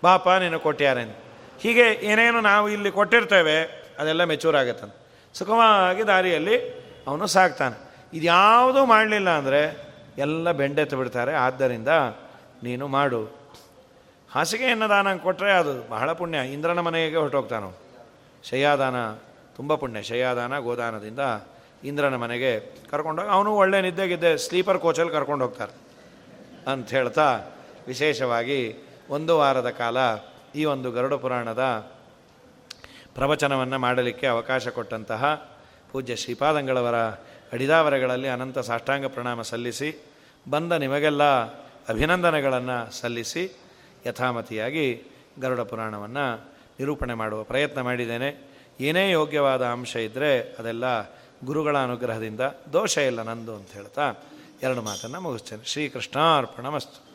ಬಾಪ ನೀನು ಕೊಟ್ಟ್ಯಾರೆ ಹೀಗೆ ಏನೇನು ನಾವು ಇಲ್ಲಿ ಕೊಟ್ಟಿರ್ತೇವೆ, ಅದೆಲ್ಲ ಮೆಚೂರ್ ಆಗುತ್ತಂತೆ ಸುಖವಾಗಿ ದಾರಿಯಲ್ಲಿ ಅವನು ಸಾಕ್ತಾನೆ. ಇದ್ಯಾವುದೂ ಮಾಡಲಿಲ್ಲ ಅಂದರೆ ಎಲ್ಲ ಬೆಂಡೆತ್ತು ಬಿಡ್ತಾರೆ. ಆದ್ದರಿಂದ ನೀನು ಮಾಡು. ಹಾಸಿಗೆಯನ್ನು ದಾನ ಕೊಟ್ಟರೆ ಅದು ಬಹಳ ಪುಣ್ಯ. ಇಂದ್ರನ ಮನೆಗೆ ಹೊರಟೋಗ್ತಾನು ಶಯ್ಯಾದಾನ, ತುಂಬ ಪುಣ್ಯ. ಶಯ್ಯಾದಾನ ಗೋದಾನದಿಂದ ಇಂದ್ರನ ಮನೆಗೆ ಕರ್ಕೊಂಡೋಗಿ ಅವನು ಒಳ್ಳೆ ನಿದ್ದೆಗಿದ್ದೆ ಸ್ಲೀಪರ್ ಕೋಚಲ್ಲಿ ಕರ್ಕೊಂಡು ಹೋಗ್ತಾರೆ ಅಂತ ಹೇಳ್ತಾ ವಿಶೇಷವಾಗಿ ಒಂದು ವಾರದ ಕಾಲ ಈ ಒಂದು ಗರುಡ ಪುರಾಣದ ಪ್ರವಚನವನ್ನು ಮಾಡಲಿಕ್ಕೆ ಅವಕಾಶ ಕೊಟ್ಟಂತಹ ಪೂಜ್ಯ ಶ್ರೀಪಾದಂಗಳವರ ಅಡಿದಾವರಗಳಲ್ಲಿ ಅನಂತ ಸಾಷ್ಟಾಂಗ ಪ್ರಣಾಮ ಸಲ್ಲಿಸಿ, ಬಂದ ನಿಮಗೆಲ್ಲ ಅಭಿನಂದನೆಗಳನ್ನು ಸಲ್ಲಿಸಿ ಯಥಾಮತಿಯಾಗಿ ಗರುಡ ಪುರಾಣವನ್ನು ನಿರೂಪಣೆ ಮಾಡುವ ಪ್ರಯತ್ನ ಮಾಡಿದ್ದೇನೆ. ಏನೇ ಯೋಗ್ಯವಾದ ಅಂಶ ಇದ್ದರೆ ಅದೆಲ್ಲ ಗುರುಗಳ ಅನುಗ್ರಹದಿಂದ ದೋಷ ಇಲ್ಲ ನಂದು ಅಂತ ಹೇಳ್ತಾ ಎರಡು ಮಾತನ್ನು ಮುಗಿಸ್ತೇನೆ. ಶ್ರೀಕೃಷ್ಣಾರ್ಪಣ ಮಸ್ತು